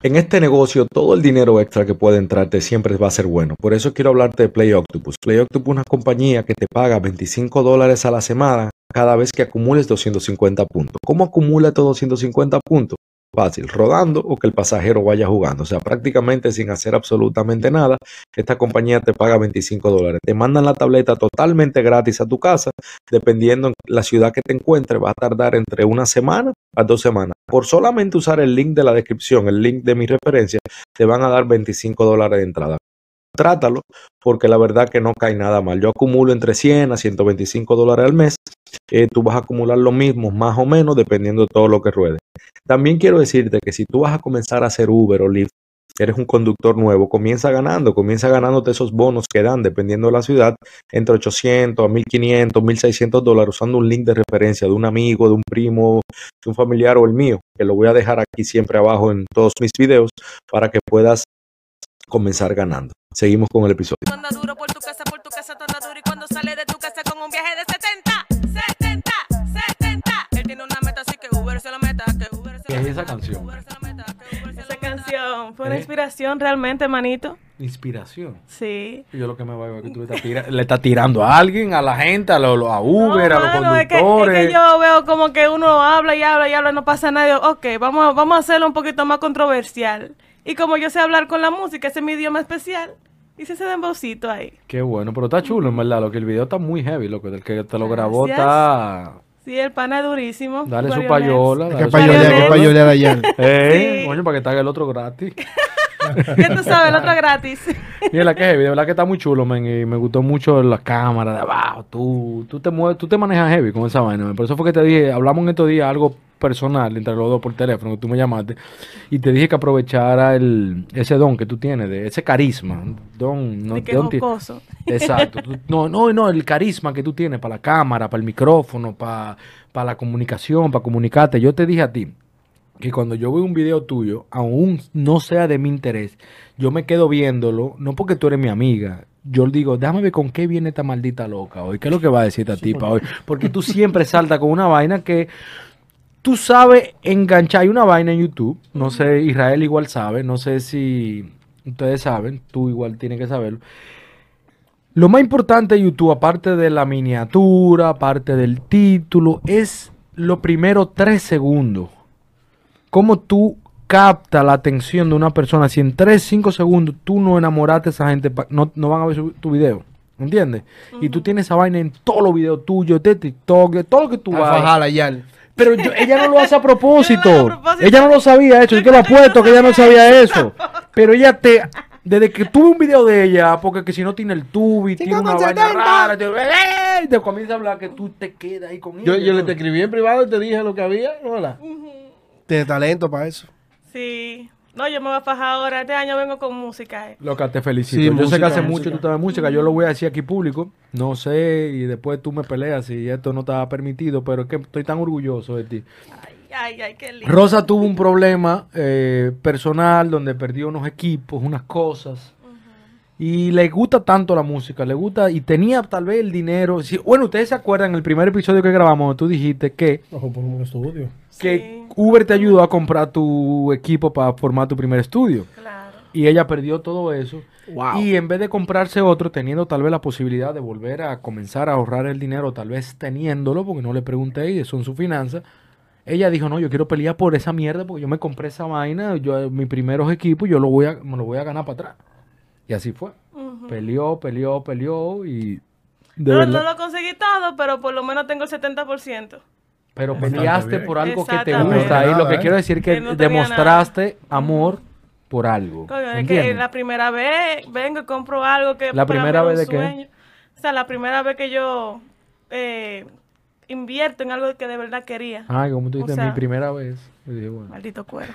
En este negocio, todo el dinero extra que puede entrarte siempre va a ser bueno. Por eso quiero hablarte de Play Octopus. Play Octopus es una compañía que te paga 25 dólares a la semana cada vez que acumules 250 puntos. ¿Cómo acumula estos 250 puntos? Fácil, rodando o que el pasajero vaya jugando. O sea, prácticamente sin hacer absolutamente nada, esta compañía te paga 25 dólares. Te mandan la tableta totalmente gratis a tu casa, dependiendo la ciudad que te encuentres, va a tardar entre una semana a dos semanas. Por solamente usar el link de la descripción, el link de mi referencia, te van a dar 25 dólares de entrada trátalo, porque la verdad que no cae nada mal. Yo acumulo entre 100 a 125 dólares al mes. Eh, tú vas a acumular lo mismo, más o menos, dependiendo de todo lo que ruede. También quiero decirte que si tú vas a comenzar a hacer Uber o Lyft, eres un conductor nuevo, comienza ganando, comienza ganándote esos bonos que dan, dependiendo de la ciudad, entre 800 a 1500, 1600 dólares, usando un link de referencia de un amigo, de un primo, de un familiar o el mío, que lo voy a dejar aquí siempre abajo en todos mis videos para que puedas comenzar ganando. Seguimos con el episodio. ¿Qué es esa canción? Esa canción fue una ¿Eh? inspiración realmente, manito. Inspiración. Sí. Yo lo que me voy a que tú le estás, tirando a alguien, a la gente, a, los a Uber, a los conductores. Es que, yo veo como que uno habla y habla y habla y no pasa nada. Ok, vamos, vamos a hacerlo un poquito más controversial. Y como yo sé hablar con la música, ese es mi idioma especial, hice ese dembocito ahí. Qué bueno, pero está chulo, en verdad. Lo que el video está muy heavy, lo que el que te lo grabó está. Sí, el pana es durísimo. Dale su payola. ¿Qué payola, qué payola de allá? Eh, coño, para que te haga el otro gratis. ¿Qué tú sabes? El otro gratis. Mira, que heavy, de verdad que está muy chulo, man. Y me gustó mucho la cámara de abajo. Tú, tú te mueves, tú te manejas heavy con esa vaina. Por eso fue que te dije, hablamos en estos días algo personal entre los dos por teléfono, que tú me llamaste, y te dije que aprovechara el, ese don que tú tienes, de ese carisma. Don, no, de don Exacto. no, no, no, el carisma que tú tienes para la cámara, para el micrófono, para, para la comunicación, para comunicarte. Yo te dije a ti que cuando yo veo un video tuyo, aún no sea de mi interés, yo me quedo viéndolo, no porque tú eres mi amiga, yo digo, déjame ver con qué viene esta maldita loca hoy, qué es lo que va a decir esta tipa hoy, porque tú siempre saltas con una vaina que tú sabes enganchar. Hay una vaina en YouTube, no sé, Israel igual sabe, no sé si ustedes saben, tú igual tienes que saberlo. Lo más importante de YouTube, aparte de la miniatura, aparte del título, es lo primero tres segundos. Cómo tú capta la atención de una persona. Si en tres, cinco segundos tú no enamoraste a esa gente, no, no van a ver tu video. ¿Entiendes? Y tú tienes esa vaina en todos los videos tuyos, de TikTok, de todo lo que tú vas. Pero ella no lo hace a propósito. ella no lo sabía eso. Yo que lo apuesto que ella no sabía eso. Pero ella te. Desde que tuve un video de ella, porque que si no tiene el tubi, tiene una vaina rara, te, te, comienza a hablar que tú te quedas ahí con ella. Yo, le te escribí en privado y te dije lo que había, ¿no? Tienes talento para eso. Sí. No, yo me voy a fajar ahora. Este año vengo con música. Eh. Loca, te felicito. yo sé que hace mucho tú sabes música. Yo lo voy a decir aquí público. No sé, y después tú me peleas si esto no está permitido, pero es que estoy tan orgulloso de ti. Ay, ay, qué lindo. Rosa tuvo un problema eh, personal donde perdió unos equipos, unas cosas. Y le gusta tanto la música, le gusta y tenía tal vez el dinero. bueno, ustedes se acuerdan en el primer episodio que grabamos, tú dijiste que. Ojo, por un estudio que Uber te ayudó a comprar tu equipo para formar tu primer estudio. Claro. Y ella perdió todo eso. Y en vez de comprarse otro, teniendo tal vez la posibilidad de volver a comenzar a ahorrar el dinero, tal vez teniéndolo, porque no le pregunté y eso en su finanza, ella dijo, no, yo quiero pelear por esa mierda porque yo me compré esa vaina, yo mis primeros equipos, yo lo voy a, me lo voy a ganar para atrás. Y así fue. Peleó, peleó, peleó y... no, no lo conseguí todo, pero por lo menos tengo el 70%. Pero peleaste por algo que te gusta. Y lo que quiero decir es que, demostraste amor por algo. es que la primera vez vengo y compro algo que... ¿La primera vez de qué? O sea, la primera vez que yo eh, invierto en algo que de verdad quería. Ay, como tú dices, mi primera vez. Maldito cuero.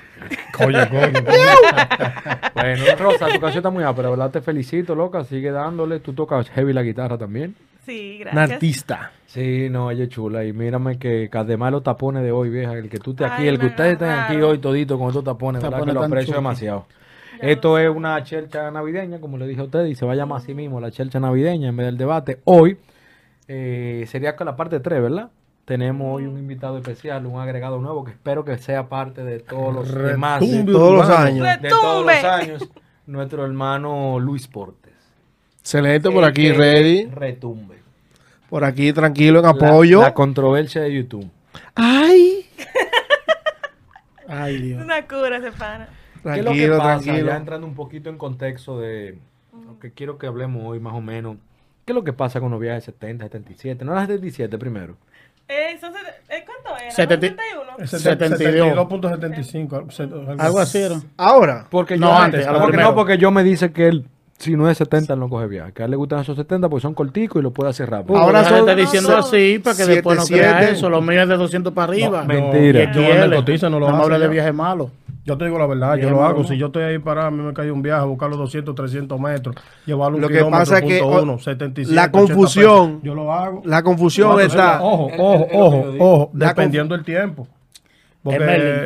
coño, coño. bueno, Rosa, tu canción está muy pero ¿verdad? Te felicito, loca. Sigue dándole. Tú tocas heavy la guitarra también. Sí, gracias. Una artista. Sí, no, ella es chula. Y mírame que, además los tapones de hoy, vieja, el que tú estés aquí, el que ustedes estén aquí hoy todito con estos tapones, ¿verdad? Que lo aprecio demasiado. Esto es una chelcha navideña, como le dije a ustedes, y se va a llamar así mismo la chelcha navideña en vez del debate. Hoy eh, sería con la parte 3, ¿verdad? Tenemos hoy un invitado especial, un agregado nuevo que espero que sea parte de todos los Retumbe demás, de todos los años. de todos los Retumbe. años, nuestro hermano Luis Portes. Excelente por aquí, ready. Retumbe. Por aquí, tranquilo, en apoyo. La, controversia de YouTube. Ay. Ay, Dios. una cura ese pana. ¿Qué es lo que Tranquilo, pasa? tranquilo. Ya entrando un poquito en contexto de lo que quiero que hablemos hoy, más o menos. ¿Qué es lo que pasa con los viajes 70, 77? No era 77 primero. Eh, son eh, ¿Cuánto era? Setenta- 71. 72.75. Algo así era. Ahora. Porque No, yo, antes, a lo porque, no, porque yo me dice que él, si no es 70, él no coge viaje. Que a él le gustan esos 70 porque son corticos y lo puede hacer rápido. Ahora son- está diciendo son así para que siete, después no crea eso. Los míos es de 200 para arriba. No, mentira. Y Yo donde cotiza no lo más hace habla de ya. viajes malos. Yo te digo la verdad, yo lo hago. ¿no? Si yo estoy ahí parado, a mí me cae un viaje a buscar los 200, 300 metros, llevarlo un Lo que kilómetro, pasa es que, uno, 77, la 80 confusión- pesos. Yo lo hago. La confusión Ojo, está. Ojo, ojo, ojo, ojo, dependiendo del tiempo. Porque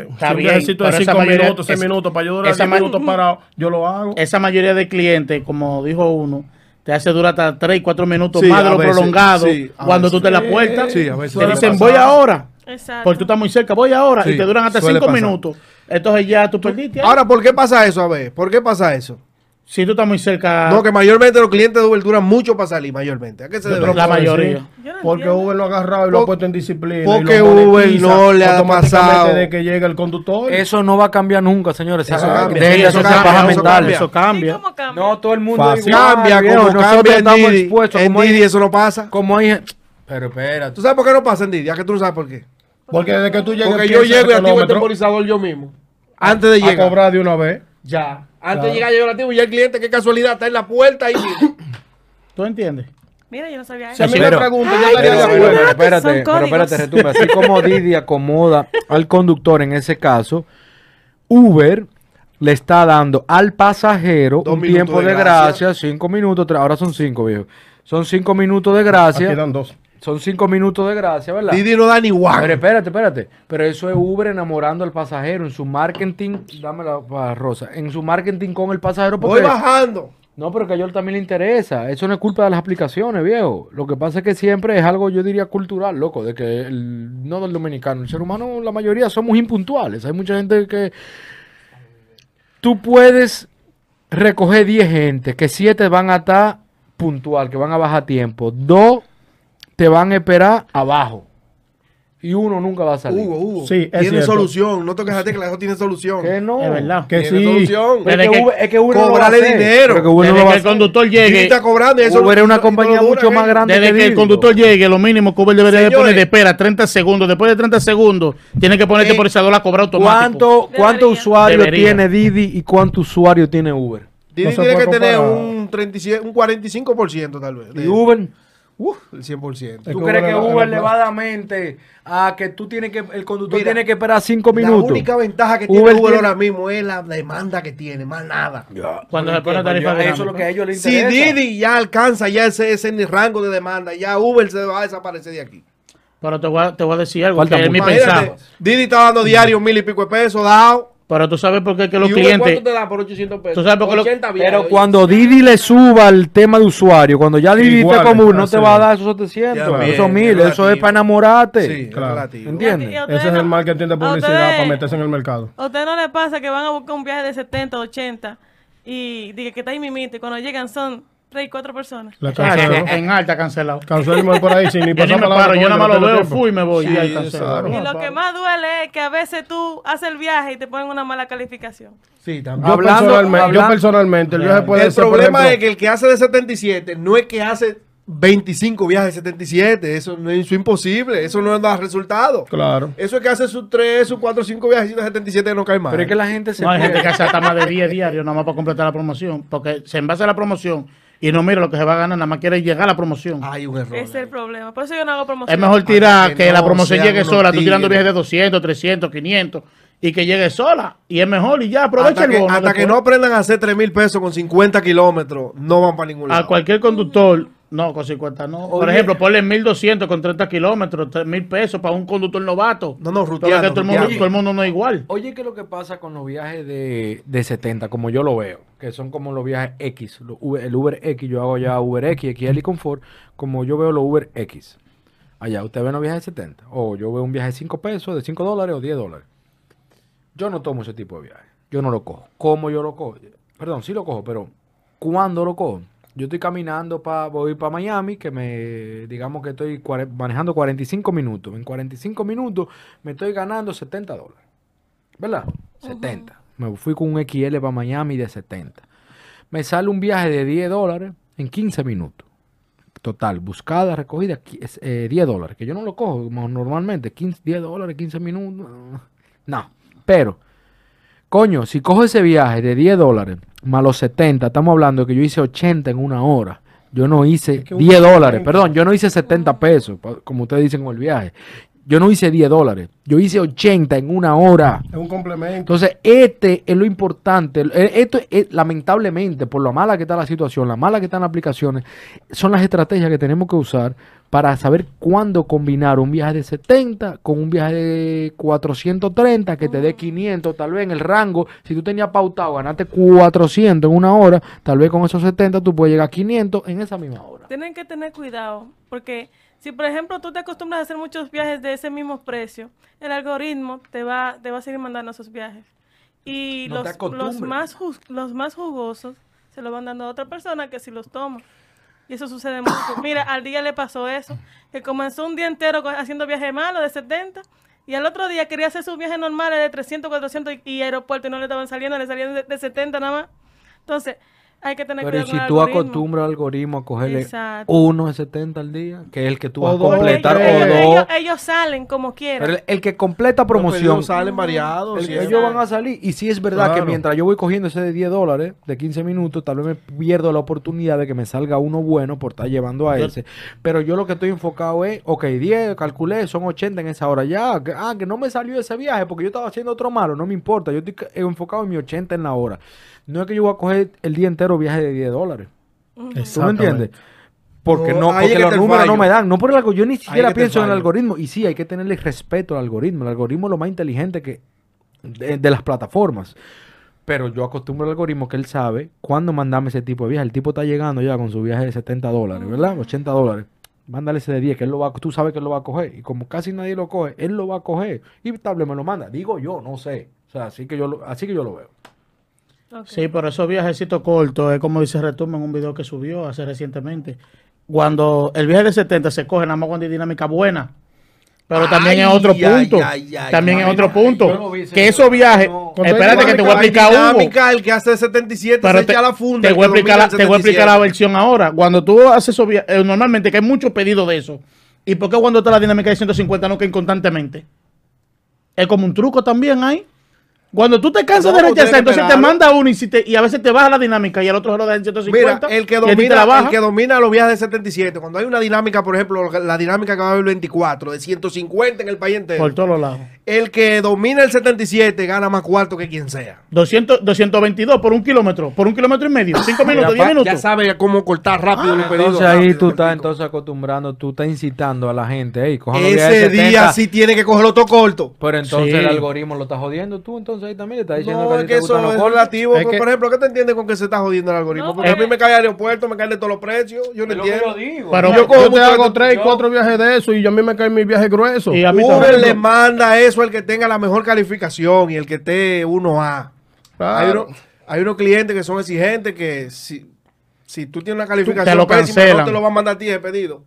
está si un bien, viajecito de pero esa 5 mayoría- minutos, 6 esa- minutos, para yo durar esa 10 ma- minutos parado, yo lo hago. Esa mayoría de clientes, como dijo uno, te hace durar hasta 3, 4 minutos Sí, más de lo veces, prolongado sí, cuando tú te la puertas. Sí, a veces te dicen, pasar. voy ahora. Exacto. Porque tú estás muy cerca, voy ahora. Sí, y te duran hasta suele 5 pasar. minutos. Entonces ya tú perdiste. ahí. Ahora, ¿por qué pasa eso? A ver, ¿por qué pasa eso? Si tú estás muy cerca, No, que mayormente los clientes de Uber duran mucho para salir, mayormente. ¿A qué se debe? la mayoría. Yo no Porque entiendo. Uber lo ha agarrado y lo ha puesto en disciplina. y porque lo Uber no le ha pasado. de que llega el conductor. Eso no va a cambiar nunca, señores. Eso Eso cambia. Sí, eso cambia, eso cambia. eso ¿Y cambia. cómo cambia? No, todo el mundo Fácil. igual, Cambia como Nosotros cambia en estamos Didi. expuestos. En Como hay, Didi eso no pasa. como hay... Pero espérate. ¿Tú sabes por qué no pasa en Didi? ¿A que tú no sabes por qué? Porque desde que tú llegas Porque yo llego y activo el temporizador yo mismo. Antes de a llegar. cobrar de una vez. Ya. Antes Claro. de llegar yo lo activo y ya el cliente, qué casualidad, está en la puerta ahí. ¿Tú entiendes? Mira, yo no sabía Si a eso. mí pero- me preguntan, Ay, yo estaría pero Pero, acuerdo. pero espérate, pero espérate, retumba. Así como Didi acomoda al conductor en ese caso, Uber le está dando al pasajero Dos un tiempo de gracia. gracia, cinco minutos, ahora son cinco, viejo. Son cinco minutos de Aquí gracia, dan dos. Son cinco minutos de gracia, ¿verdad? Didi no da ni Pero guapo. espérate, espérate. Pero eso es Uber enamorando al pasajero en su marketing. Dámela para Rosa. En su marketing con el pasajero. Voy bajando. no, pero que a ellos también le interesa. Eso no es culpa de las aplicaciones, viejo. Lo que pasa es que siempre es algo, yo diría, cultural, loco. De que el- no del dominicano. El ser humano, la mayoría somos impuntuales. Hay mucha gente que. Tú puedes recoger 10 gente, que 7 van a estar puntual, que van a bajar tiempo. Dos te van a esperar abajo. Y uno nunca va a salir. Hugo, Hugo. Sí, es tiene cierto. solución. No te quejes que eso tiene solución. Que no. Es verdad. Que Tiene sí. solución. Pero es, que que- Uber, es que Uber no lo va a Cóbrale hacer. dinero. Pero que Uber no Desde va que el conductor llegue, está cobrando eso Uber es una no compañía mucho más grande desde que el conductor llegue, lo mínimo que Uber debería de poner de espera 30 segundos. Después de 30 segundos, tiene que poner el Eh, temporizador a cobrar automático. ¿Cuánto, ¿Cuánto usuario Debería. tiene Didi y cuánto usuario tiene Uber? Didi No tiene que puede tener comparar. un, 37, un 45% tal vez. de- ¿Y Uber? Uf, el 100%. Es ¿Tú que crees Uber que la- Uber la- va a dar mente a que tú tienes que, el conductor Mira, tiene que esperar cinco La minutos? única ventaja que tiene Uber tiene- ahora mismo es la demanda que tiene, más nada. Cuando se pone Eso tarifa es lo que a ellos les Si interesa. Didi ya alcanza ya ese, ese rango de demanda, ya Uber se va a desaparecer de aquí. Pero te voy a, te voy a decir algo Falta que es mi mucho. pensado. Imagínate, Didi está dando diario mil y pico de pesos dado. Pero tú sabes por qué que los ¿Y clientes... cuánto te da por 800 pesos? Tú sabes por qué lo- 80 viajes, Pero cuando Didi le suba el tema de usuario, cuando ya Didi Igual, esté común, no te va a dar esos 700, También, esos 1000, es eso es para enamorarte. Sí, Claro. ¿Entiendes? Ese es el marketing de publicidad ustedes- para meterse en el mercado. ¿A ustedes no les pasa que van a buscar un viaje de 70, 80 y diga que está ahí mimito y cuando llegan son 3 y 4 personas? La Chacho, cancelo. en alta cancelado. Cancelemos por ahí sin ni Yo ni pasar palabra paro, yo nada más lo veo, fui y me voy. Sí, y ahí claro. Y lo que más duele es que a veces tú haces el viaje y te ponen una mala calificación. Sí, Yo, también. Hablando- personalmente, yo personalmente, el viaje puede el ser, problema ejemplo, es que el que hace de 77 no es que hace 25 viajes de 77. Eso, no, eso es imposible. Eso no da resultados. Claro. Eso es que hace sus 3, sus 4, 5 viajes de 77 no cae mal. Pero es que la gente se No, hay gente que hace hasta más de 10 diarios nada más para completar la promoción. Porque se envase a la promoción y no mira lo que se va a ganar, nada más quiere llegar a la promoción. Hay un error. Ese es el problema. Por eso yo no hago promoción. Es mejor tirar que que, la promoción llegue sola, tú tirando viajes de 200, 300, 500 y que llegue sola. Y es mejor y ya aprovecha Hasta, el que, bono. hasta que no aprendan a hacer 3 mil pesos con 50 kilómetros, no van para ningún lado. A cualquier conductor, no, con 50 no. Por Oye. ejemplo, ponle 1200 con 30 kilómetros, 3000 pesos para un conductor novato. No, no, ruteando, todo el, mundo, ruteando. todo el mundo no es igual. Oye, ¿qué es lo que pasa con los viajes de, de 70? Como yo lo veo, que son como los viajes X. los Uber- el Uber X, yo hago ya Uber X, XL y Confort, como yo veo los Uber X. Allá usted ve un viaje de 70. O yo veo un viaje de 5 pesos, de 5 dólares o 10 dólares. Yo no tomo ese tipo de viaje. Yo no lo cojo. ¿Cómo yo lo cojo? Perdón, sí lo cojo, pero ¿cuándo lo cojo? Yo estoy caminando para voy para Miami, que me digamos que estoy manejando 45 minutos. En 45 minutos me estoy ganando 70 dólares. ¿Verdad? 70. Me fui con un XL para Miami de 70. Me sale un viaje de 10 dólares en 15 minutos. Total, buscada, recogida, qui- es, eh, 10 dólares. Que yo no lo cojo normalmente. 15, 10 dólares, 15 minutos. No. Pero, coño, si cojo ese viaje de 10 dólares más los 70, estamos hablando de que yo hice 80 en una hora. Yo no hice Es que un 10 dólares, perdón, yo no hice 70 pesos, pa- como ustedes dicen con el viaje. Yo no hice 10 dólares, yo hice 80 en una hora. Es un complemento. Entonces, este es lo importante. Esto es, lamentablemente, por lo mala que está la situación, la mala que están las aplicaciones, son las estrategias que tenemos que usar para saber cuándo combinar un viaje de 70 con un viaje de 430 que te dé 500, tal vez en el rango. Si tú tenías pautado ganarte 400 en una hora, tal vez con esos 70 tú puedes llegar a 500 en esa misma hora. Tienen que tener cuidado, porque si por ejemplo tú te acostumbras a hacer muchos viajes de ese mismo precio, el algoritmo te va, te va a seguir mandando esos viajes. Y No los, los, más los más jugosos se los van dando a otra persona que si los toma. Y eso sucede mucho. Mira, al día le pasó eso, que comenzó un día entero haciendo viaje malo de 70 y al otro día quería hacer sus viajes normales de 300, 400 y, y aeropuerto y no le estaban saliendo, le salían de, de 70 nada más. Entonces, hay que tener Pero ¿y cuidado si con tú algoritmo. acostumbras al algoritmo a cogerle Exacto. uno de 70 al día, que es el que tú vas O a completar, tres. o ellos, dos, ellos- ellos salen como quieran. Pero el, el que completa promoción, pedidos salen variados. el- ellos van a salir. Y si es verdad que mientras yo voy cogiendo ese de 10 dólares, de 15 minutos, tal vez me pierdo la oportunidad de que me salga uno bueno por estar llevando a ese. Pero yo lo que estoy enfocado es, ok, 10, calculé, son 80 en esa hora. Ya, que, ah, que no me salió ese viaje porque yo estaba haciendo otro malo, no me importa. Yo estoy ca- enfocado en mi 80 en la hora. No es que yo voy a coger el día entero viaje de 10 dólares. ¿Tú me entiendes? Porque No, porque que los números no me dan. No por el algo, yo ni siquiera pienso en el algoritmo. Y sí, hay que tenerle respeto al algoritmo. El algoritmo es lo más inteligente que de, de las plataformas. Pero yo acostumbro al algoritmo que él sabe cuándo mandarme ese tipo de viaje. El tipo está llegando ya con su viaje de 70 dólares, ¿verdad? 80 dólares. Mándale ese de 10, que él lo va, tú sabes que él lo va a coger. Y como casi nadie lo coge, él lo va a coger. Y tal vez me lo manda. Digo yo, no sé. O sea, así que yo lo, así que yo lo veo. Sí, pero esos viajecitos cortos es como dice Retumba en un video que subió hace recientemente. Cuando el viaje de 70 se coge nada más cuando hay dinámica buena. Pero también es otro ay, punto. ay, ay, también es otro punto. vi que esos viajes. no. Espérate que te voy a explicar dinámica, el que hace 77 Pero se te, echa la funda. te el voy a explicar, la, el te voy a explicar la 77. versión ahora. Cuando tú haces esos viajes, normalmente que hay muchos pedidos de eso. ¿Y por qué cuando está la dinámica de 150 no caen constantemente? Es como un truco también ahí. Cuando tú te cansas No, de rechazar, entonces te manda uno y, si te- y a veces te baja la dinámica y al otro se lo da en Mira, 150. el que, domina, el que domina los viajes de 77, cuando hay una dinámica, por ejemplo, la dinámica que va a haber 24, de 150 en el país entero, Por todos los lados. el que domina el 77 gana más cuarto que quien sea. 200, 222 por un kilómetro, por un kilómetro y medio, 5 minutos, 10 Ya minutos. sabe cómo cortar rápido los pedidos. Entonces ahí rápido, tú estás entonces acostumbrando, tú estás incitando a la gente, hey, Ese 70, día sí tiene que cogerlo todo corto. Pero entonces Sí. el algoritmo lo está jodiendo tú, entonces ahí también le estás diciendo No, que es que eso los es relativo. Es por, que- por ejemplo, ¿qué te entiendes con que se está jodiendo el algoritmo? No, Porque a mí me cae aeropuerto, me caen de todos los precios. Yo no entiendo. yo digo. Pero- Yo, cojo yo te hago tres, yo- cuatro viajes de eso y yo a mí me caen mis viajes gruesos. Y a mí Uber le manda eso al que tenga la mejor calificación y el que esté 1A. Claro. Hay, uno- hay unos clientes que son exigentes que si, si tú tienes una calificación te lo pésima, cancelan. no te lo van a mandar a ti de pedido.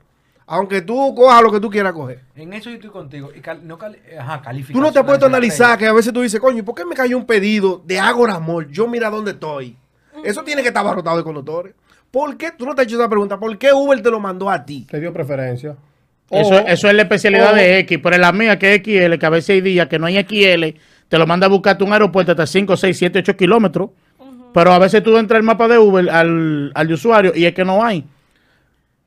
Aunque tú cojas lo que tú quieras coger. En eso yo estoy contigo. Y cal- no ajá, calificación. Tú no te has puesto a analizar que a veces tú dices, coño, ¿y ¿por qué me cayó un pedido de Ágora Amor? Yo mira dónde estoy. Eso tiene que estar abarrotado de conductores. ¿Por qué? Tú no te has hecho esa pregunta. ¿Por qué Uber te lo mandó a ti? Te dio preferencia. Eso, es la especialidad de X, pero en la mía que es XL, que a veces hay días que no hay XL, te lo manda a buscarte un aeropuerto hasta 5, 6, 7, 8 kilómetros. Pero a veces tú entras al mapa de Uber al, al de usuario y es que no hay.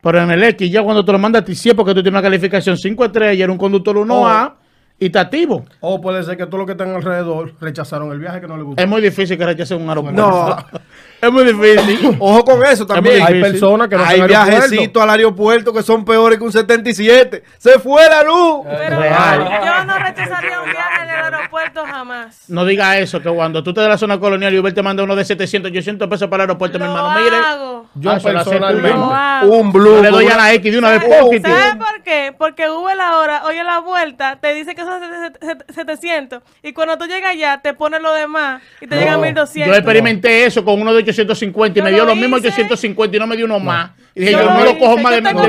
Pero en el X, ya cuando te lo manda a ti, sí porque tú tienes una calificación 5 estrellas, eres un conductor 1A, y está activo. O puede ser que todos los que están alrededor rechazaron el viaje que no les gustó. Es muy difícil que rechacen un aeropuerto. No. es muy difícil. Ojo con eso también. Hay personas que no Hay viajecitos al aeropuerto que son peores que un 77. ¡Se fue la luz! Pero Real. yo no rechazaría un viaje en el aeropuerto jamás. No diga eso, que cuando tú te de la zona colonial y Uber te manda uno de 700, 800 pesos para el aeropuerto, mi hermano, mire. hago. Yo Ah, personalmente. Lo. Un blue. Yo le doy a la X de una vez ¿Sabes poquito. ¿Sabes por qué? Porque Uber ahora, oye la vuelta, te dice que son set- set- 700 y cuando tú llegas allá te pone lo demás y te llega a Yo 1200. experimenté eso con uno de 850 y me dio lo los mismos hice. 850 y no me dio uno más. Y dije, Yo yo, lo no lo cojo más de tengo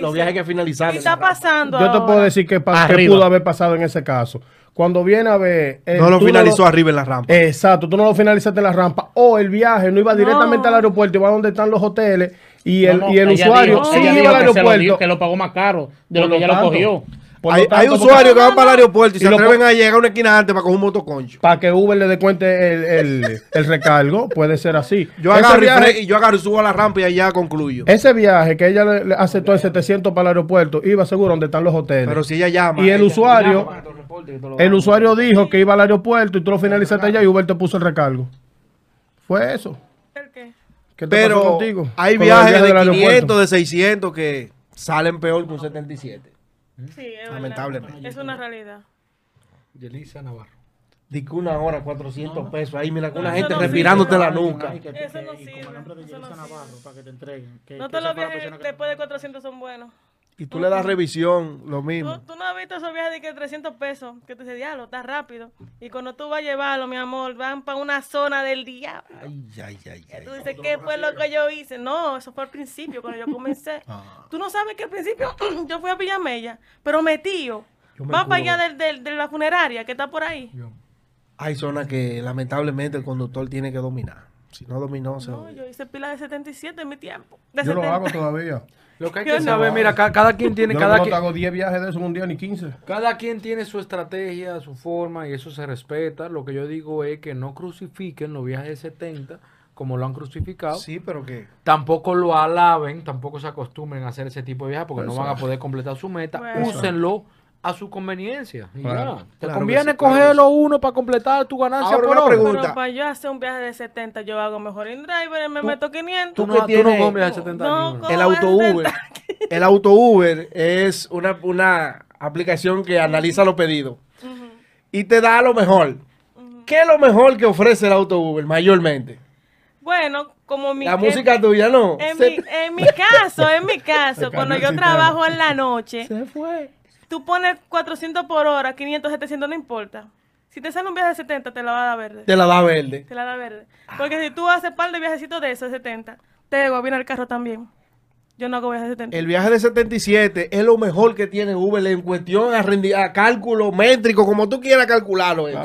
Los viajes, que finalizar. Y está pasando Yo te puedo decir que, pudo haber pasado en ese caso. Cuando viene a ver. eh, No lo finalizó arriba en la rampa. Exacto, tú no lo finalizaste en la rampa. O el viaje no iba directamente al aeropuerto, iba donde están los hoteles. Y el, No, no, y el ella usuario dijo- sí iba al aeropuerto. que lo pagó más caro de lo que ella lo cogió. Hay, tanto, hay porque- usuarios que van para el aeropuerto y, Y se lo atreven a llegar a una esquina antes para coger un motoconcho. Para que Uber le descuente el, el, el recargo, puede ser así. Yo agarro, y viaje- fre- y yo agarro y subo a la rampa y allá concluyo. Ese viaje que ella le, le aceptó en 700 para el aeropuerto, iba seguro donde están los hoteles. Pero si ella llama. y el ella- usuario, el usuario dijo que iba al aeropuerto y tú lo finalizaste allá y Uber te puso el recargo. Fue eso. ¿El qué? ¿Qué te pasó Pero contigo? hay el viajes viaje de aeropuerto. 500, de 600 que salen peor que un 77. Sí, es verdad. Lamentablemente. Es una realidad. Yelisa Navarro. Di que una hora, 400 pesos. Ahí mira, con una gente no respirándote sirve. la nuca. Eso no sirve. Eso no sirve. para que te entreguen. Que- No que después de 400 son buenos. Y tú le das revisión, lo ¿Tú, mismo. tú no has visto esos viajes de que 300 pesos, que te dice, diablo, está rápido. Y cuando tú vas a llevarlo, mi amor, van para una zona del diablo. Ay, ay, ay, ay. Tú dices, ¿qué fue lo que yo hice? No, eso fue al principio, cuando yo comencé. Ah. Tú no sabes que al principio yo fui a Villamella, pero metido. Va para allá del- del- de la funeraria que está por ahí. Hay zonas que lamentablemente el conductor tiene que dominar. Si no dominó, se No, yo hice pila de 77 en mi tiempo. De Yo lo 70. hago todavía. Lo que hay Yo que saber, mira, ca- cada quien tiene, Yo cada no quien, hago 10 viajes de eso en un día ni 15. cada quien tiene su estrategia, su forma y eso se respeta. Lo que yo digo es que no crucifiquen los viajes de 70 como lo han crucificado. Sí, pero que. Tampoco lo alaben, tampoco se acostumbren a hacer ese tipo de viajes porque no van a poder completar su meta. Bueno. Úsenlo a su conveniencia. y Claro. ya. Te Claro conviene sí, claro cogerlo uno para completar tu ganancia Ahora por una hora. pregunta. Pero para yo hacer un viaje de 70, yo hago mejor InDriver, me meto 500. Tú Tú no, que tú tienes- no comes a 70 No, ni uno. co- El ¿Cómo vas a auto? Uber. El auto Uber es una, una aplicación que analiza los pedidos y te da lo mejor. ¿Qué es lo mejor que ofrece el auto Uber mayormente? Bueno, como mi... La en- música tuya, ¿no? En Se- mi, en mi caso, en mi caso, cuando yo trabajo en la noche, Se fue. Tú pones 400 por hora, 500, 700, no importa. Si te sale un viaje de 70, te la va a dar verde. Te la da verde. Te la da verde. Porque si tú haces par de viajecitos de esos de 70, te viene el carro también. Yo no hago viajes de 70. El viaje de 77 es lo mejor que tiene Uber en cuestión a, rendi- a cálculo métrico, como tú quieras calcularlo. eso.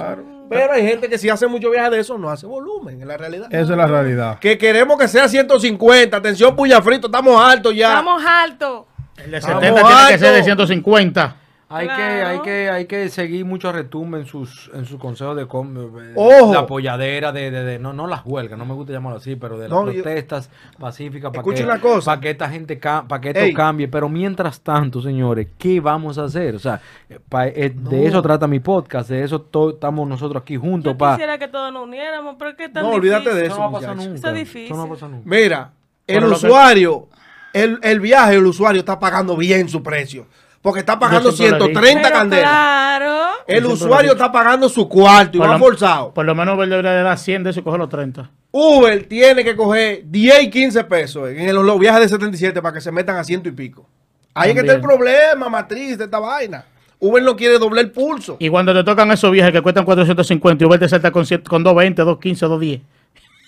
Pero hay gente que si hace mucho viaje de eso, no hace volumen, en la realidad. Esa es la realidad. Que queremos que sea 150. Atención, puya frito, estamos altos ya. Estamos altos. El de Estamos 70 tiene que ser de altos. 150. Hay que, hay que, hay que seguir mucho retumbe en sus, en sus consejos de, Ojo. de apoyadera, de, de, de- no, no las huelgas, no me gusta llamarlo así, pero de las No, yo- protestas pacíficas para que, una cosa. para que esta gente, ca- para que esto Ey. cambie. Pero mientras tanto, señores, ¿qué vamos a hacer? O sea, eh, pa- eh, de eso trata mi podcast, de eso estamos nosotros aquí juntos Yo para... quisiera que todos nos uniéramos, pero es que es tan No, olvídate de difícil. eso. no va a pasar nunca. Eso es difícil. Eso no va a pasar nunca. Mira, el Pero lo que- usuario, el, el viaje, el usuario está pagando bien su precio. Porque está pagando Yo siempre lo he 130 Pero candelas. Claro. El usuario está pagando su cuarto y Por va lo- forzado. Por lo menos Uber debería de dar 100 de eso y coger los 30. Uber tiene que coger 10 y 15 pesos en los, los viajes de 77 para que se metan a ciento y pico. Ahí es que está el problema, matriz, de esta vaina. Uber no quiere doblar el pulso. Y cuando te tocan esos viajes que cuestan 450 y Uber te salta con, con 220, 215, 210.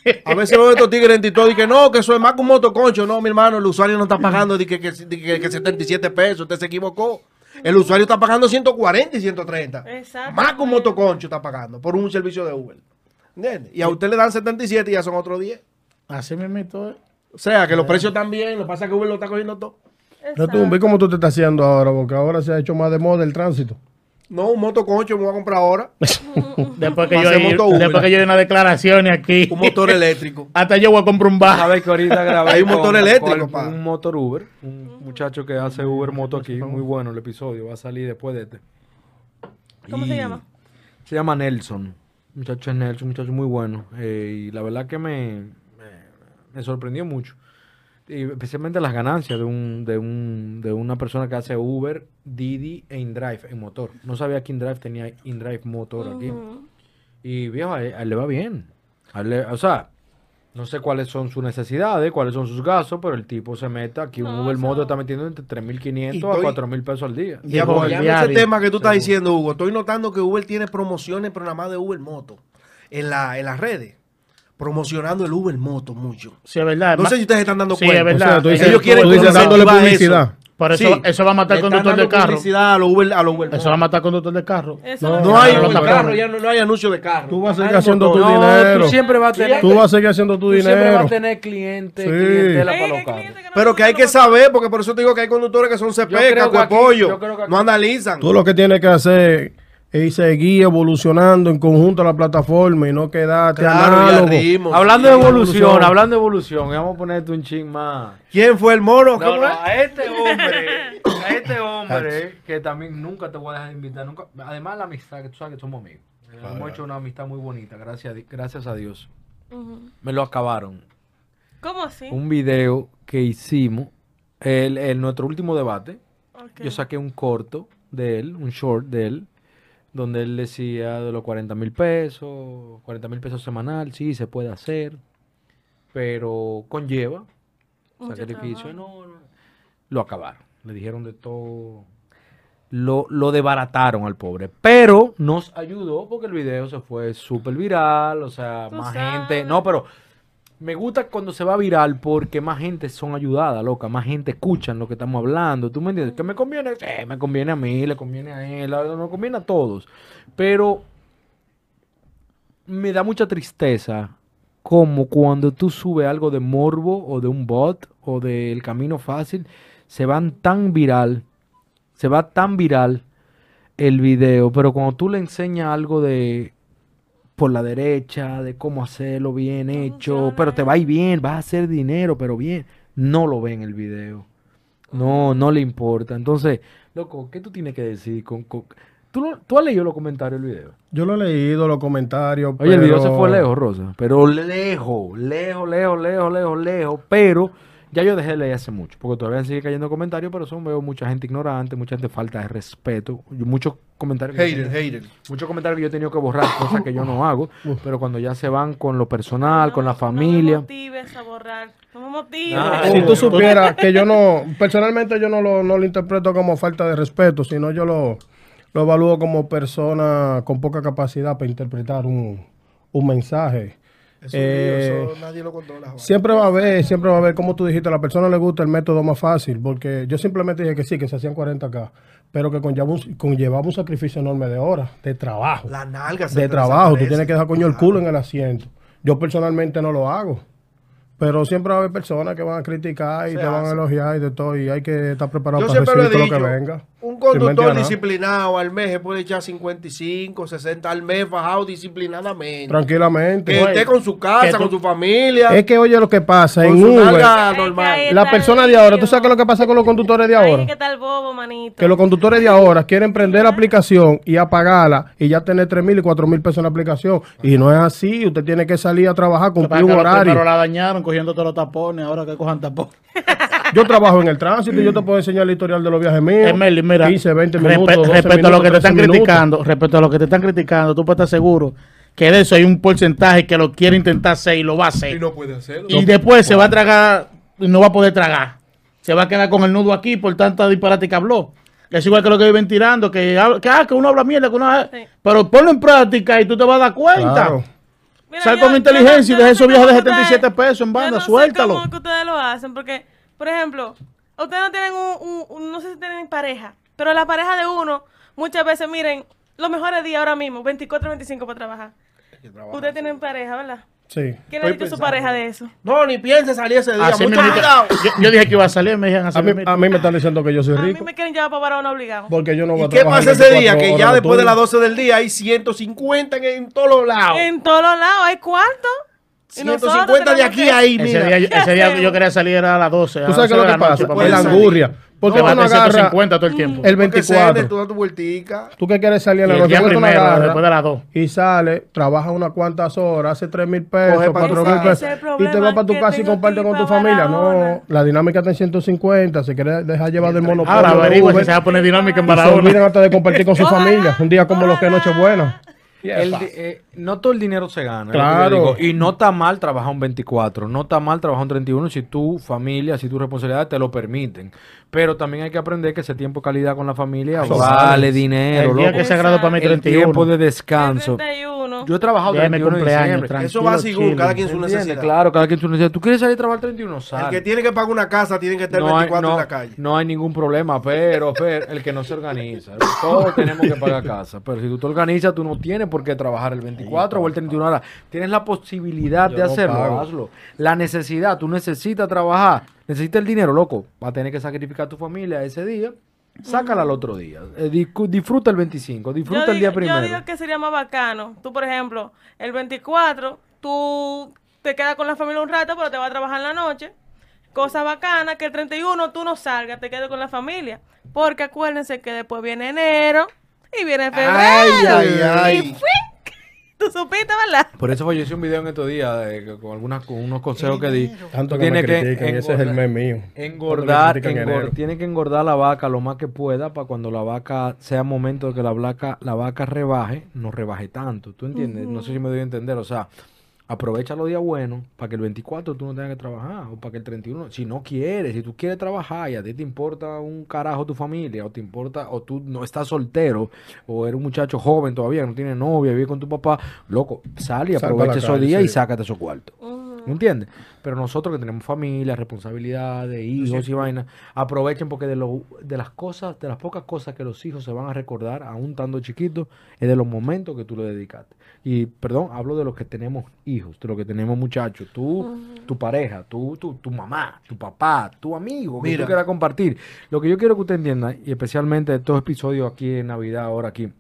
A veces veo estos tigres en TikTok y que no, que eso es más que un motoconcho. No, mi hermano, el usuario no está pagando de que, que, de que- que 77 pesos. Usted se equivocó. El usuario está pagando 140 y 130. Exacto. Más que un motoconcho está pagando por un servicio de Uber. ¿Entiendes? Y a usted le dan 77 y ya son otros 10. Así me meto. O sea, que los precios están bien. Lo que pasa es que Uber lo está cogiendo todo. No, tú, ve cómo tú te estás haciendo ahora, porque ahora se ha hecho más de moda el tránsito. No, un motoconcho me voy a comprar ahora. Después que, yo, después que yo di una declaración aquí. Un motor eléctrico. Hasta yo voy a comprar un bar. Sabes que ahorita grabé Hay un motor con- eléctrico, con pa. un motor Uber, un muchacho que hace Uber moto aquí, muy bueno el episodio, va a salir después de este. ¿Cómo se llama? Se llama Nelson. Muchacho es Nelson, muchacho muy bueno. Eh, y la verdad que me, me, me sorprendió mucho. Y especialmente las ganancias de un, de un de una persona que hace Uber, Didi e InDrive en motor. No sabía que InDrive tenía InDrive motor aquí. Y viejo, a él, a él le va bien. A él le- o sea, no sé cuáles son sus necesidades, cuáles son sus gastos, pero el tipo se mete aquí. Un No, Uber Moto está metiendo entre Y 3.500 estoy- a 4.000 pesos al día. Y apoyando ese tema que tú estás Seguro. diciendo, Hugo, estoy notando que Uber tiene promociones, pero nada más de Uber Moto. En, la, en las redes. Promocionando el Uber Moto mucho. Sí, es verdad. No Ma- sé si ustedes están dando Sí, cuenta. es verdad. O sea, tú dices, Ellos quieren tú dices dándole publicidad. eso. Por eso, Sí. eso va a matar al conductor dando carro. a los Uber, a los Uber Eso va a matar al conductor del carro. Eso No, hay no, carro, ya no, no hay anuncio de carro. Tú vas a seguir haciendo tu dinero. tú siempre vas a tener, Tú vas a seguir haciendo tu tú siempre vas dinero. a tener cliente, Sí. clientela Hay- para hay los carros. clientes que no Pero que hay que saber, porque por eso te digo que hay conductores que son CP, de pollo. No analizan. Tú lo que tienes que hacer es seguir evolucionando en conjunto a la plataforma y no quedarte Claro, rimos. Hablando de evolución, hablando de evolución, vamos a ponerte un ching más. ¿Quién fue el mono? No, ¿Cómo no, es? a este hombre, a este hombre que también nunca te voy a dejar de invitar, nunca, además la amistad, que tú sabes que somos amigos. Hemos hecho una amistad muy bonita, gracias gracias a Dios. Me lo acabaron. ¿Cómo así? Un video que hicimos, el, el- nuestro último debate, yo saqué un corto de él, un short de él, donde él decía de los 40 mil pesos, 40 mil pesos semanal, sí, se puede hacer, pero conlleva Mucho sacrificio. no. Lo acabaron, le dijeron de todo. Lo, lo desbarataron al pobre, pero nos ayudó porque el video se fue súper viral, o sea, Tú más sabes. gente. No, pero me gusta cuando se va viral porque más gente son ayudadas, loca, más gente escuchan lo que estamos hablando. ¿Tú me entiendes? ¿Que me conviene? Sí, me conviene a mí, le conviene a él, nos conviene a todos. Pero me da mucha tristeza como cuando tú subes algo de morbo o de un bot o del camino fácil, se van tan viral, se va tan viral el video, pero cuando tú le enseñas algo de por la derecha, de cómo hacerlo bien hecho, funciona pero te va a ir bien, vas a hacer dinero, pero bien, no lo ve en el video. No, no le importa. Entonces, loco, ¿qué tú tienes que decir? Con, con- ¿Tú, lo- ¿Tú has leído los comentarios del video? Yo lo he leído, los comentarios. Oye, el video se pero- fue lejos, Rosa. Pero lejos, lejos, lejos, lejos, lejos, lejos. Pero ya yo dejé de leer hace mucho. Porque todavía sigue cayendo comentarios, pero son veo mucha gente ignorante, mucha gente falta de respeto. Muchos comentarios. Hater. Muchos comentarios que yo he tenido que borrar, cosas que yo no hago. Pero cuando ya se van con lo personal, con la No familia. me motives a borrar. No me motives. Ah, Si tú supieras que yo no, personalmente yo no lo, no lo interpreto como falta de respeto, sino yo lo, lo evalúo como persona con poca capacidad para interpretar un, un mensaje. Eso, Eh, eso nadie lo controla. Siempre va a haber, siempre va a haber, como tú dijiste, a la persona le gusta el método más fácil, porque yo simplemente dije que sí, que se hacían 40K, pero que conlleva un, conllevaba un sacrificio enorme de horas, de trabajo, La nalga se de trabajo, tú tienes que dejar coño el culo en el asiento. Yo personalmente no lo hago, pero siempre va a haber personas que van a criticar y Se te van a elogiar y de todo, y hay que estar preparado Yo para recibir todo lo que venga. Un conductor disciplinado al mes se puede echar 55, 60 al mes fajado disciplinadamente. Tranquilamente. Que esté con su casa, con su familia. Es que oye lo que pasa en Uber, Es que la persona de ahora, ¿tú sabes qué es lo que pasa con los conductores de ahora? Ay, ¿qué tal bobo, manito? que los conductores de ahora quieren prender la aplicación y apagarla y ya tener 3 mil y 4 mil pesos en la aplicación. Y no es así. Usted tiene que salir a trabajar, cumplir un horario. primeros la dañaron cogiendo todos los tapones, ahora que cojan tapones. Yo trabajo en el tránsito y yo te puedo enseñar el historial de los viajes míos. Merlin, mira, 15, 20 respe- minutos. 12 respecto a lo que te están 13 minutos. criticando, respecto a lo que te están criticando, tú puedes estar seguro que de eso hay un porcentaje que lo quiere intentar hacer y lo va a hacer. Y no puede hacerlo. Y después se va a tragar y no va a poder tragar. Se va a quedar con el nudo aquí por tanta disparate que habló. Es igual que lo que viven tirando, que, habla- que, ah, que uno habla mierda, que uno... Sí. Pero ponlo en práctica y tú te vas a dar cuenta. Claro. Mira, Sal yo- con yo inteligencia y deja yo esos viajes de cómo 77 ustedes- pesos en banda, yo no sé suéltalo. cómo que ustedes lo hacen, porque, por ejemplo, ustedes no tienen un, un- un- no sé si tienen pareja, pero la pareja de uno, muchas veces, miren, los mejores días ahora mismo, 24, 25 para trabajar. Ustedes tienen pareja, ¿verdad? Sí. ¿Qué le ha dicho su pareja de eso? No, ni piense salir ese día. Así Mucho mismito. cuidado. yo, yo dije que iba a salir, me dijeron así. A mí, a mí me están diciendo que yo soy A mí rico. me quieren llevar para varón obligado. Porque yo no voy ¿Y a qué trabajar pasa ese día? 24 Que ya después de las 12 del día hay 150 en, en todos los lados. En todos los lados hay cuarto. Y nosotros 150 de aquí a ahí, Ese mira. día, ese día yo quería salir era a las 12. a ¿Tú las sabes qué 11 es lo de que pasa? Es la angurria. ¿Por qué Porque no va a agarras 150 todo el tiempo. el Porque cene, 24? tú. Tú que quieres salir a Y la el noche, día ¿por qué tú no primero, agarras? después de las 2. y sale, trabaja unas cuantas horas, hace 3 mil pesos, Coge pa' 4 tu mil casa. pesos, Ese y te vas para tu casa y comparte con tu familia. Barahona. No, la dinámica está en 150, se quiere dejar llevar del monopolio. Ahora de averigua si se va a poner dinámica en y se Barahona. olvidan hasta de compartir con su familia, un día como los que. Nochebuena. El eh, no todo el dinero se gana. Claro. Y no está mal trabajar un 24, no está mal trabajar un 31 si tu familia, si tu responsabilidad te lo permiten. Pero también hay que aprender que ese tiempo de calidad con la familia vale vale. dinero. El día loco. que es sagrado para mí el 31. tiempo de descanso. 31. Yo he trabajado Ya es mi 31 de cumpleaños, diciembre. Eso va según cada quien su ¿Entiendes? necesidad. Claro, cada quien su necesidad. ¿Tú quieres salir a trabajar el 31? Sal. El que tiene que pagar una casa tiene que estar el no, hay, 24 no, en la calle. no hay ningún problema, pero, pero el que no se organiza. Todos tenemos que pagar casa. Pero si tú te organizas, tú no tienes por qué trabajar el 24 o el 31 horas. Tienes la posibilidad Yo de no hacerlo, pago. hazlo. La necesidad, tú necesitas trabajar, necesitas el dinero, loco. Va a tener que sacrificar a tu familia ese día. Sácala al otro día. Eh, disfruta el 25, disfruta yo el día digo, primero. Yo digo que sería más bacano. Tú, por ejemplo, el 24, tú te quedas con la familia un rato, pero te vas a trabajar en la noche. Cosa bacana, que el 31 tú no salgas, te quedes con la familia. Porque acuérdense que después viene enero y viene febrero. Ay, ay, ay. Y ¡fuic! Tú supiste, ¿verdad? Por eso fue, yo hice un video en estos días que- con algunas con unos consejos que di. Tanto que me y ese es el mes mío. Engordar, que engor- tiene que engordar la vaca lo más que pueda para cuando la vaca sea momento de que la vaca, la vaca rebaje, no rebaje tanto. ¿Tú entiendes? No sé si me doy a entender. O sea, aprovecha los días buenos para que el 24 tú no tengas que trabajar o para que el 31, si no quieres, si tú quieres trabajar y a ti te importa un carajo tu familia o te importa o tú no estás soltero o eres un muchacho joven todavía, no tienes novia, vive con tu papá, loco, sal y aprovecha esos calle, días y sácate esos cuartos. ¿Me entiendes? Pero nosotros que tenemos familia, responsabilidades, hijos y vainas, aprovechen porque de, lo, de las cosas, de las pocas cosas que los hijos se van a recordar, aún estando chiquitos, es de los momentos que tú le dedicaste. Y, perdón, hablo de los que tenemos hijos, de los que tenemos muchachos, tú, tu pareja, tú, tu, tu mamá, tu papá, tu amigo, que Mira. tú quieras compartir. Lo que yo quiero que usted entienda, y especialmente estos episodios aquí en Navidad, ahora aquí,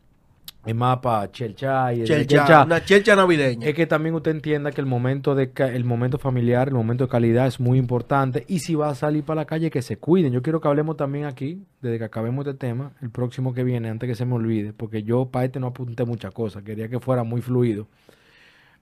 en Mapa, Chelcha y Chelcha, una chelcha navideña. es que también usted entienda que el momento de el momento familiar, el momento de calidad es muy importante y si va a salir para la calle que se cuiden. Yo quiero que hablemos también aquí, desde que acabemos este tema, el próximo que viene, antes que se me olvide, porque yo para este no apunté muchas cosas, quería que fuera muy fluido.